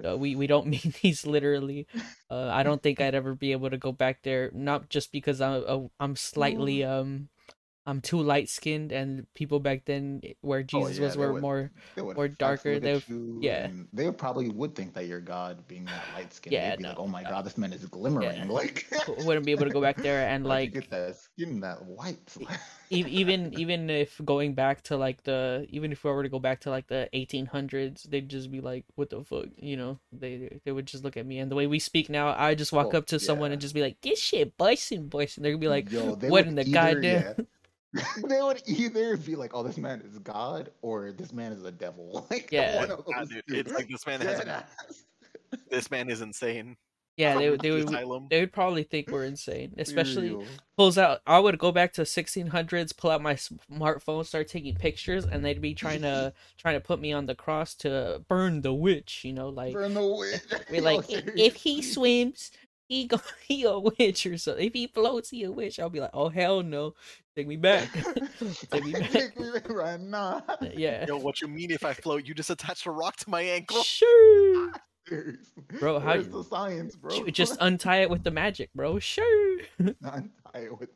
Uh, we we don't mean these literally. Uh, I don't think I'd ever be able to go back there. Not just because I'm uh, I'm slightly um I'm too light skinned, and people back then eh, where Jesus Oh, yeah, was were would- more They would or facts darker, they would- yeah. they probably would think that you're God, being that light skinned. Yeah, They'd be like, "Oh my no. god, this man is glimmering!" Yeah. Like, wouldn't be able to go back there and like get that skin that white. even even if going back to like the even if we were to go back to like the 1800s they'd just be like what the fuck you know they they would just look at me and the way we speak now i just walk Oh, up to someone and just be like this shit bison bison they're gonna be like Yo, what in the either- goddamn yeah. they would either be like, "Oh, this man is God," or "This man is a devil." Like, Yeah. one of Ah, those dude, it's like this man has Dead this man is insane. yeah they, would- they would asylum. they would probably think we're insane especially Serial. pulls out i would go back to 1600s pull out my smartphone start taking pictures and they'd be trying to trying to put me on the cross to burn the witch you know like Burn the witch. We're like, "I- if he swims, he go he a witch or something. If he floats, he a witch. I'll be like, oh hell no, take me back, take me back. Take me back right now. Yeah, Yo, what you mean if I float? You just attached a rock to my ankle. sure, Bro, how Where's you- the science, bro? Just untie it with the magic, bro. Sure. untie it with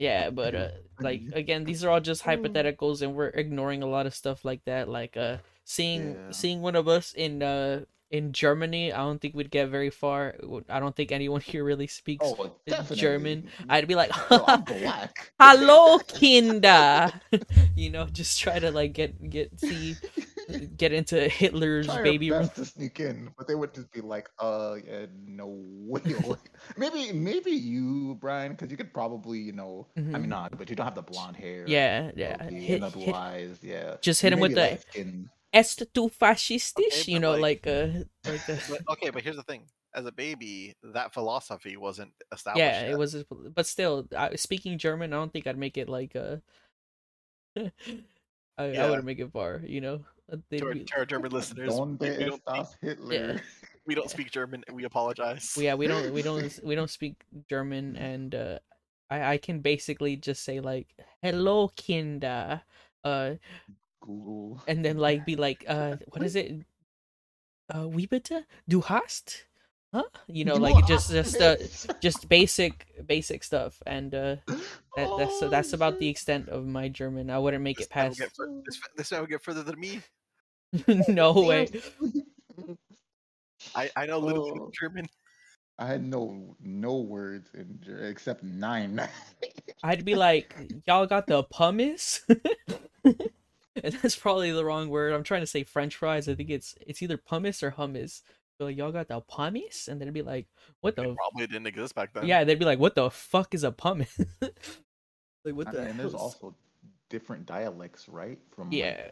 yeah, but uh, like again, these are all just hypotheticals, and we're ignoring a lot of stuff like that. Like uh, seeing Yeah. seeing one of us in uh in Germany, I don't think we'd get very far. I don't think anyone here really speaks Oh. German. I'd be like, Bro. "Hello, Kinder," you know, just try to like get get see get into Hitler's Try baby room. to sneak in, but they would just be like, "Uh, yeah, no way." maybe, maybe you, Brian, because you could probably, you know, I Mhm. mean, not, but you don't have the blonde hair. Yeah, yeah. Hit, blue hit, eyes, yeah. just You hit him with the. "Est tu fascistisch?" Okay, you know, like- like uh, like uh, But, okay, but here's the thing: as a baby, that philosophy wasn't established. yeah, yet. it was. But still, speaking German, I don't think I'd make it like a. I, I, I wouldn't make it far, you know. Uh, they'd To our, be- to our German listeners, we, Donde we don't speak, estás Hitler? we don't speak German, and we apologize. yeah, we don't, we don't, we don't speak German, and uh, I, I can basically just say like "Hello, Kinder," uh, Google. and then like be like, uh, what is it? Uh, wie bitte? Du hast? Huh? You know, like just, just, uh, just basic, basic stuff, and uh, that, that's Oh, that's about the extent of my German. I wouldn't make this it past. get fur- this, this guy will get further than me. no way. I, I know a little bit Oh. German. I had no no words in Ger- except nine. I'd be like, y'all got the pumice? and that's probably the wrong word. I'm trying to say French fries. I think it's it's either pumice or hummus. So like, y'all got the pumice? And then it'd be like, what It the? probably didn't exist back then. Yeah, they'd be like, what the fuck is a pumice? like, what I the? mean, and there's also different dialects, right? From yeah,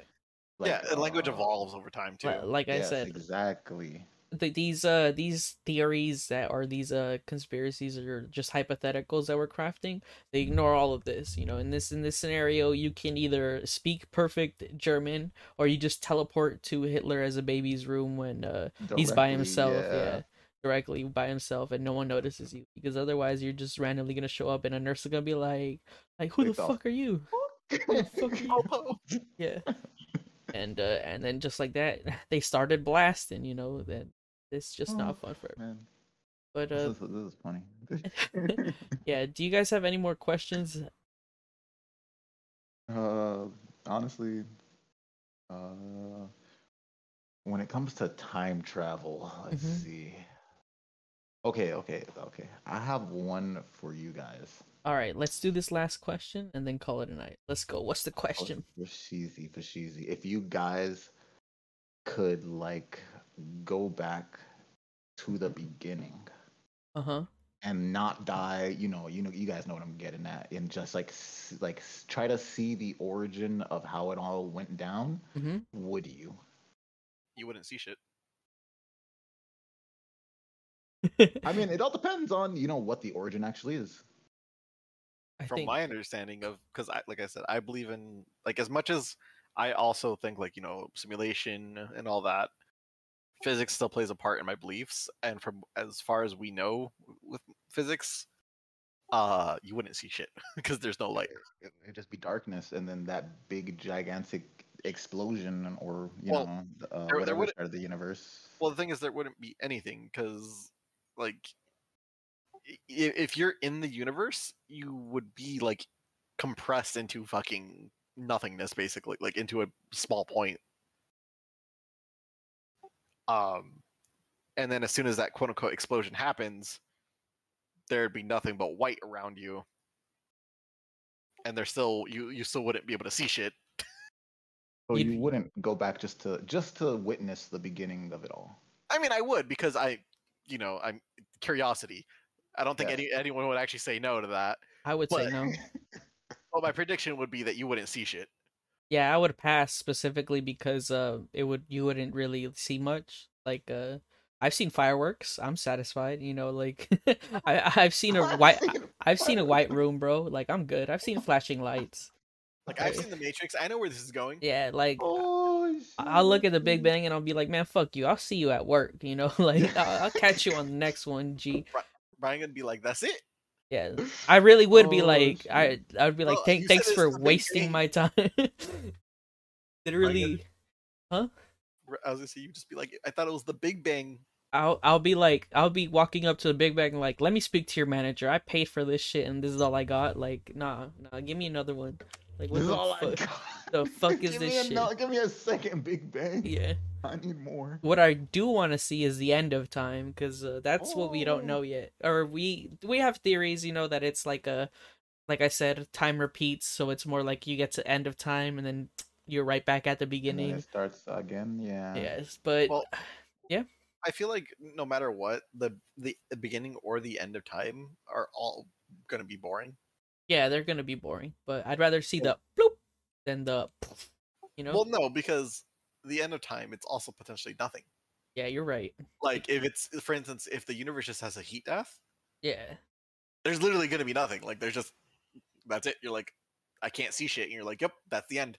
like, yeah, and language uh, evolves over time too. li- like I yes, said, exactly. Th- these uh these theories that are these uh conspiracies are just hypotheticals that we're crafting they ignore all of this you know? In this in this scenario you can either speak perfect german or you just teleport to hitler as a baby's room when uh he's by himself yeah. directly by himself and no one notices you because otherwise you're just randomly gonna show up and a nurse is gonna be like like who the fuck are you? Who the fuck are you? Yeah. And uh and then just like that they started blasting you know then it's just Oh, not fun for Man, but this, uh is, this is funny. yeah do you guys have any more questions uh, honestly, uh, when it comes to time travel, let's Mhm. see. Okay, okay, okay. I have one for you guys. all right let's do this last question and then call it a night let's go what's the Oh, question For Sheezy, for Sheezy. If you guys could like go back to the beginning uh-huh and not die, you know, you know, you guys know what I'm getting at, and just like like try to see the origin of how it all went down, mm-hmm. would you? You wouldn't see shit. I mean, it all depends on you know what the origin actually is. I From think my understanding of, because I, like I said, I believe in like as much as I also think like you know simulation and all that. Physics still plays a part in my beliefs, and from as far as we know with physics, uh, you wouldn't see shit because there's no light. It, it'd just be darkness, and then that big gigantic explosion, or you Well, know, uh, there- there would- the universe. Well, the thing is, there wouldn't be anything because, like, if you're in the universe, you would be like compressed into fucking nothingness, basically, like into a small point. Um, and then as soon as that quote unquote explosion happens, there'd be nothing but white around you, and there's still you you still wouldn't be able to see shit. So You'd- you wouldn't go back just to just to witness the beginning of it all. I mean, I would because I, you know, I'm curiosity. I don't think Yes. any anyone would actually say no to that. i would say no Well, my prediction would be that you wouldn't see shit. Yeah i would pass specifically because uh it would you wouldn't really see much like uh i've seen fireworks i'm satisfied you know like i i've seen a white i've seen a white room bro like i'm good i've seen flashing lights Like I've seen the Matrix. I know where this is going. yeah like Oh, I'll look at the. Big Bang and I'll be like, man, fuck you. I'll see you at work. You know, like I'll, I'll catch you on the next one. G. Brian gonna be like, "That's it." Yeah, I really would be Oh, like, I shit. I would be like, oh, thank, you said thanks for wasting my time. Oh Literally, R- I was gonna say you just be like, "I thought it was the Big Bang." I'll I'll be like I'll be walking up to the Big Bang like, let me speak to your manager. I paid for this shit and this is all I got. Like, nah, nah, give me another one. Like, what the all fuck? the fuck is give this me a, shit? no- give me a second, Big Bang. Yeah. I need more. What I do want to see is the end of time because uh, that's what we don't Oh. know yet. Or we we have theories, you know, that it's like a, like I said, time repeats, so it's more like you get to end of time and then you're right back at the And beginning. it starts again. Yeah. Yes, but Well, yeah, I feel like no matter what, the the the beginning or the end of time are all gonna be boring. Yeah, they're gonna be boring. But I'd rather see the Well- bloop than the, poof, you know. Well, no, because the end of time, it's also potentially nothing. yeah, you're right. Like if it's, for instance, if the universe just has a heat death, Yeah, there's literally gonna be nothing. Like there's just that's it. You're like, I can't see shit, and you're like, yep, that's the end.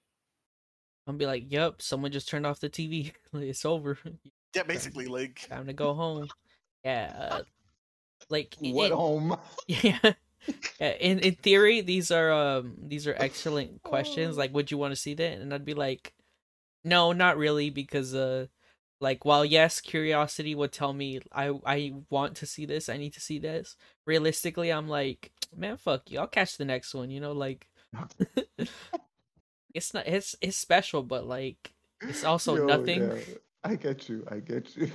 I'm be like, "Yep, someone just turned off the TV. It's over. Yeah, basically, like Time to go home." Yeah, uh, like What it- home? Yeah. Yeah. In in theory, these are um these are excellent questions. Oh. Like, would you want to see that? And I'd be like, no, not really, because uh, like, while yes, curiosity would tell me I I want to see this, I need to see this. Realistically, I'm like, man, fuck you. I'll catch the next one. You know, like, it's not it's it's special, but like, it's also Yo, nothing. yeah, I get you. I get you.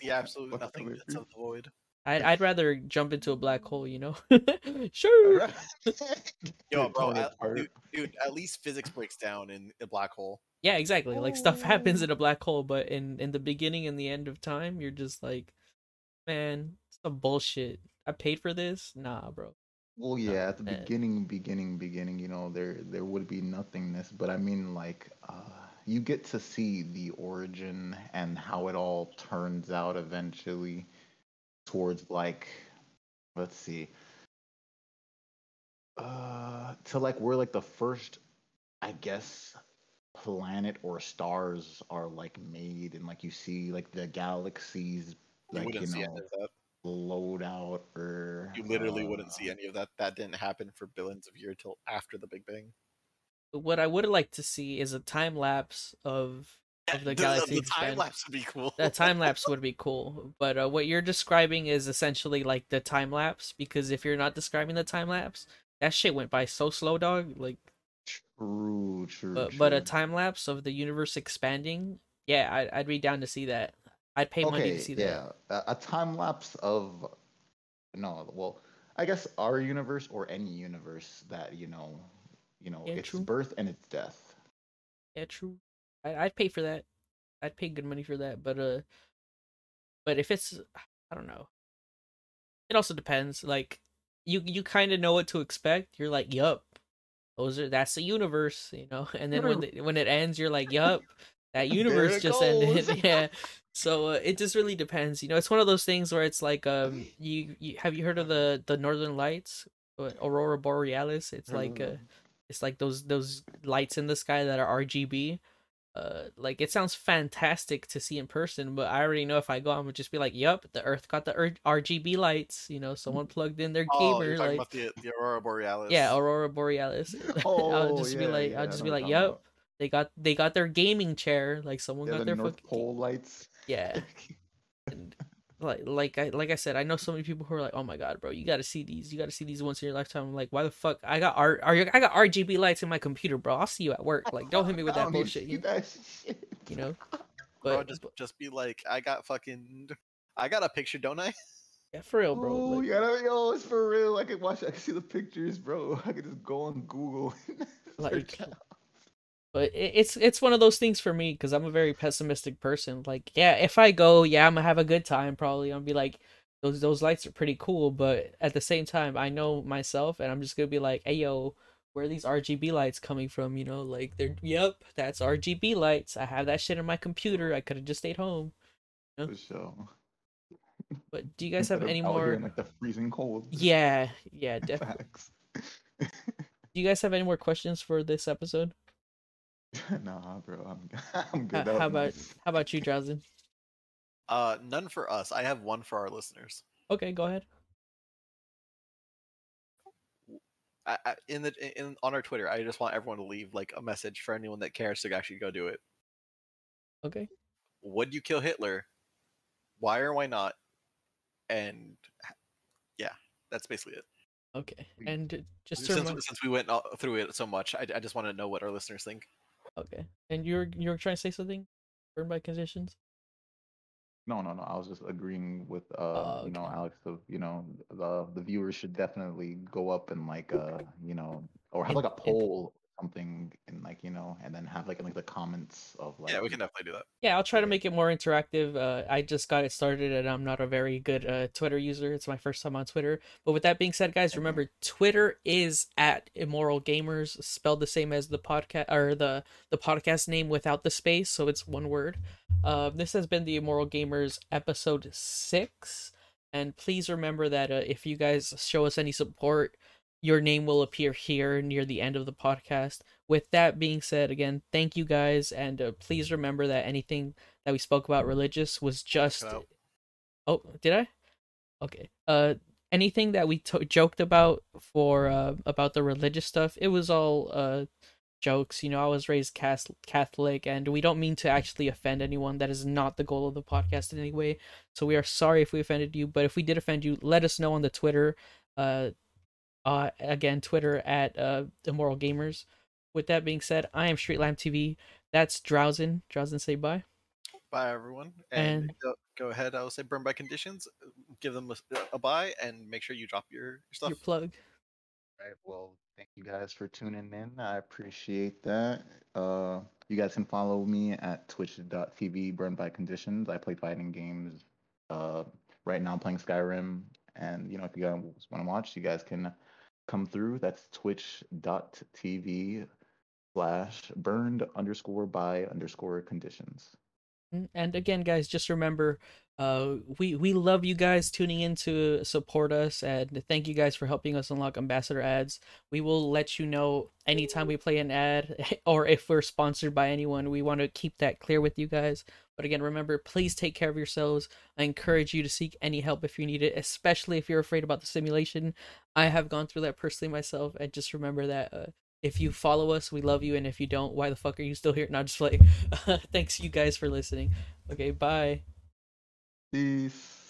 the absolute nothing nothingness with you. of the void. I'd I'd rather jump into a black hole. You know, sure. Yo, bro, at, dude, dude, at least physics breaks down in a black hole. Yeah, exactly. Like stuff happens Oh. in a black hole, but in in the beginning and the end of time, you're just like, man, some bullshit. I paid for this? Nah, bro. Well, yeah, at the man. beginning, beginning, beginning, you know, there there would be nothingness, but I mean, like, uh, you get to see the origin and how it all turns out eventually towards like, let's see, uh, to like where like the first, I guess, planet or stars are like made, and like you see like the galaxies, like wouldn't you know, any of that. load out or You literally wouldn't see uh, any of that. That didn't happen for billions of years till after the Big Bang. What I would like to see is a time lapse of of the galaxy the, expand. time lapse would be cool. That time lapse would be cool, but uh, what you're describing is essentially like the time lapse. Because if you're not describing the time lapse, that shit went by so slow, dog. Like, True, true. but but a time lapse of the universe expanding, yeah, I'd I'd be down to see that. I'd pay money to see that. yeah, a, a time lapse of no, well, I guess our universe or any universe that you know, you know, Yeah, its true. birth and its death. Yeah, true. I'd pay for that. I'd pay good money for that. But uh, but if it's, I don't know. It also depends. Like, you you kind of know what to expect. You're like, yup, those are that's the universe, you know. And then when the, when it ends, you're like, yup, that universe just ended. yeah. So uh, it just really depends. You know, it's one of those things where it's like, um, you, you have you heard of the the Northern Lights, Uh, Aurora Borealis? It's like uh, it's like those those lights in the sky that are RGB. Uh, like it sounds fantastic to see in person, but I already know if I go, I'm gonna just be like, "Yup, the Earth got the RGB lights." You know, someone plugged in their oh, gamer you're talking like, about the, the Aurora Borealis. yeah, Aurora Borealis. I'll Oh, just be like, yeah, I'll just be like, talking "Yup, they got they got their gaming chair." Like someone Yeah, got the their North fucking Pole lights. yeah. And like like I like I said, I know so many people who are like, "Oh my god, bro, you got to see these. You got to see these once in your lifetime." I'm like, "Why the fuck? I got R, are you, I got RGB lights in my computer, bro. I'll see you at work. Like, don't hit me with that don't need to bullshit." You, that shit. you know, Bro, just but just be like, I got fucking, I got a picture, don't I? yeah, for real, bro. Oh, like- you gotta, yo, it's for real. I can watch. I can see the pictures, bro. I can just go on Google. Like, search it. But it's it's one of those things for me because I'm a very pessimistic person. Like, yeah, if I go, yeah, I'm gonna have a good time. Probably, I'm gonna be like, those those lights are pretty cool. But at the same time, I know myself, and I'm just gonna be like, hey, yo, where are these RGB lights coming from? You know, like they're, yep, that's RGB lights. I have that shit in my computer. I could have just stayed home. for sure. But do you guys have any more? in, like the freezing cold? Yeah, yeah, definitely. Do you guys have any more questions for this episode? nah, bro. I'm I'm good. That how about nice. how about you, Drowsin? Uh, none for us. I have one for our listeners. Okay, go ahead. I, I, in the in on our Twitter, I just want everyone to leave like a message for anyone that cares to actually go do it. Okay. Would you kill Hitler why or why not, and yeah, that's basically it. Okay, and just Since, remind, since we went through it so much, I, I just want to know what our listeners think. Okay, and you're you're trying to say something? Burned by conditions. No, no, no. I was just agreeing with uh, Oh, you know. Alex. Of you know, the the viewers should definitely go up and like uh, you know, or have like a poll, something, and like you know, and then have like in, like the comments of like. yeah, we can definitely do that. Yeah, I'll try to make it more interactive. Uh, I just got it started, and I'm not a very good uh, Twitter user. It's my first time on Twitter. But with that being said, guys, remember Twitter is at Immoral Gamers, spelled the same as the podcast or the the podcast name without the space, so it's one word. Uh, this has been the Immoral Gamers episode six, and please remember that uh, if you guys show us any support, your name will appear here near the end of the podcast. With that being said again thank you guys and uh, please remember that anything that we spoke about religious was just oh did i? Okay. Uh anything that we to- joked about for uh about the religious stuff it was all uh jokes. You know i was raised catholic and we don't mean to actually offend anyone. That is not the goal of the podcast in any way so we are sorry if we offended you but if we did offend you let us know on the twitter. Uh uh again twitter at uh immoral gamers with that being said i am street lamp tv that's drowsin drowsin say bye Bye, everyone. And, And- go, go ahead. I will say burn by conditions. Give them a, a buy and make sure you drop your stuff. your plug Right. Well, thank you guys for tuning in. I appreciate that. Uh, you guys can follow me at twitch.tv burn by conditions. I play fighting games. Uh, right now I'm playing Skyrim. And, you know, if you guys want to watch, you guys can come through. That's twitch.tv slash burned underscore by underscore conditions. Mm, And again, guys, just remember, uh, we we love you guys tuning in to support us, and thank you guys for helping us unlock ambassador ads. We will let you know anytime we play an ad, or if we're sponsored by anyone. We want to keep that clear with you guys. But again, remember, please take care of yourselves. I encourage you to seek any help if you need it, especially if you're afraid about the simulation. I have gone through that personally myself, and just remember that. Uh, if you follow us, we love you, and if you don't, why the fuck are you still here? Not just like, thanks you guys for listening. Okay, bye. Peace.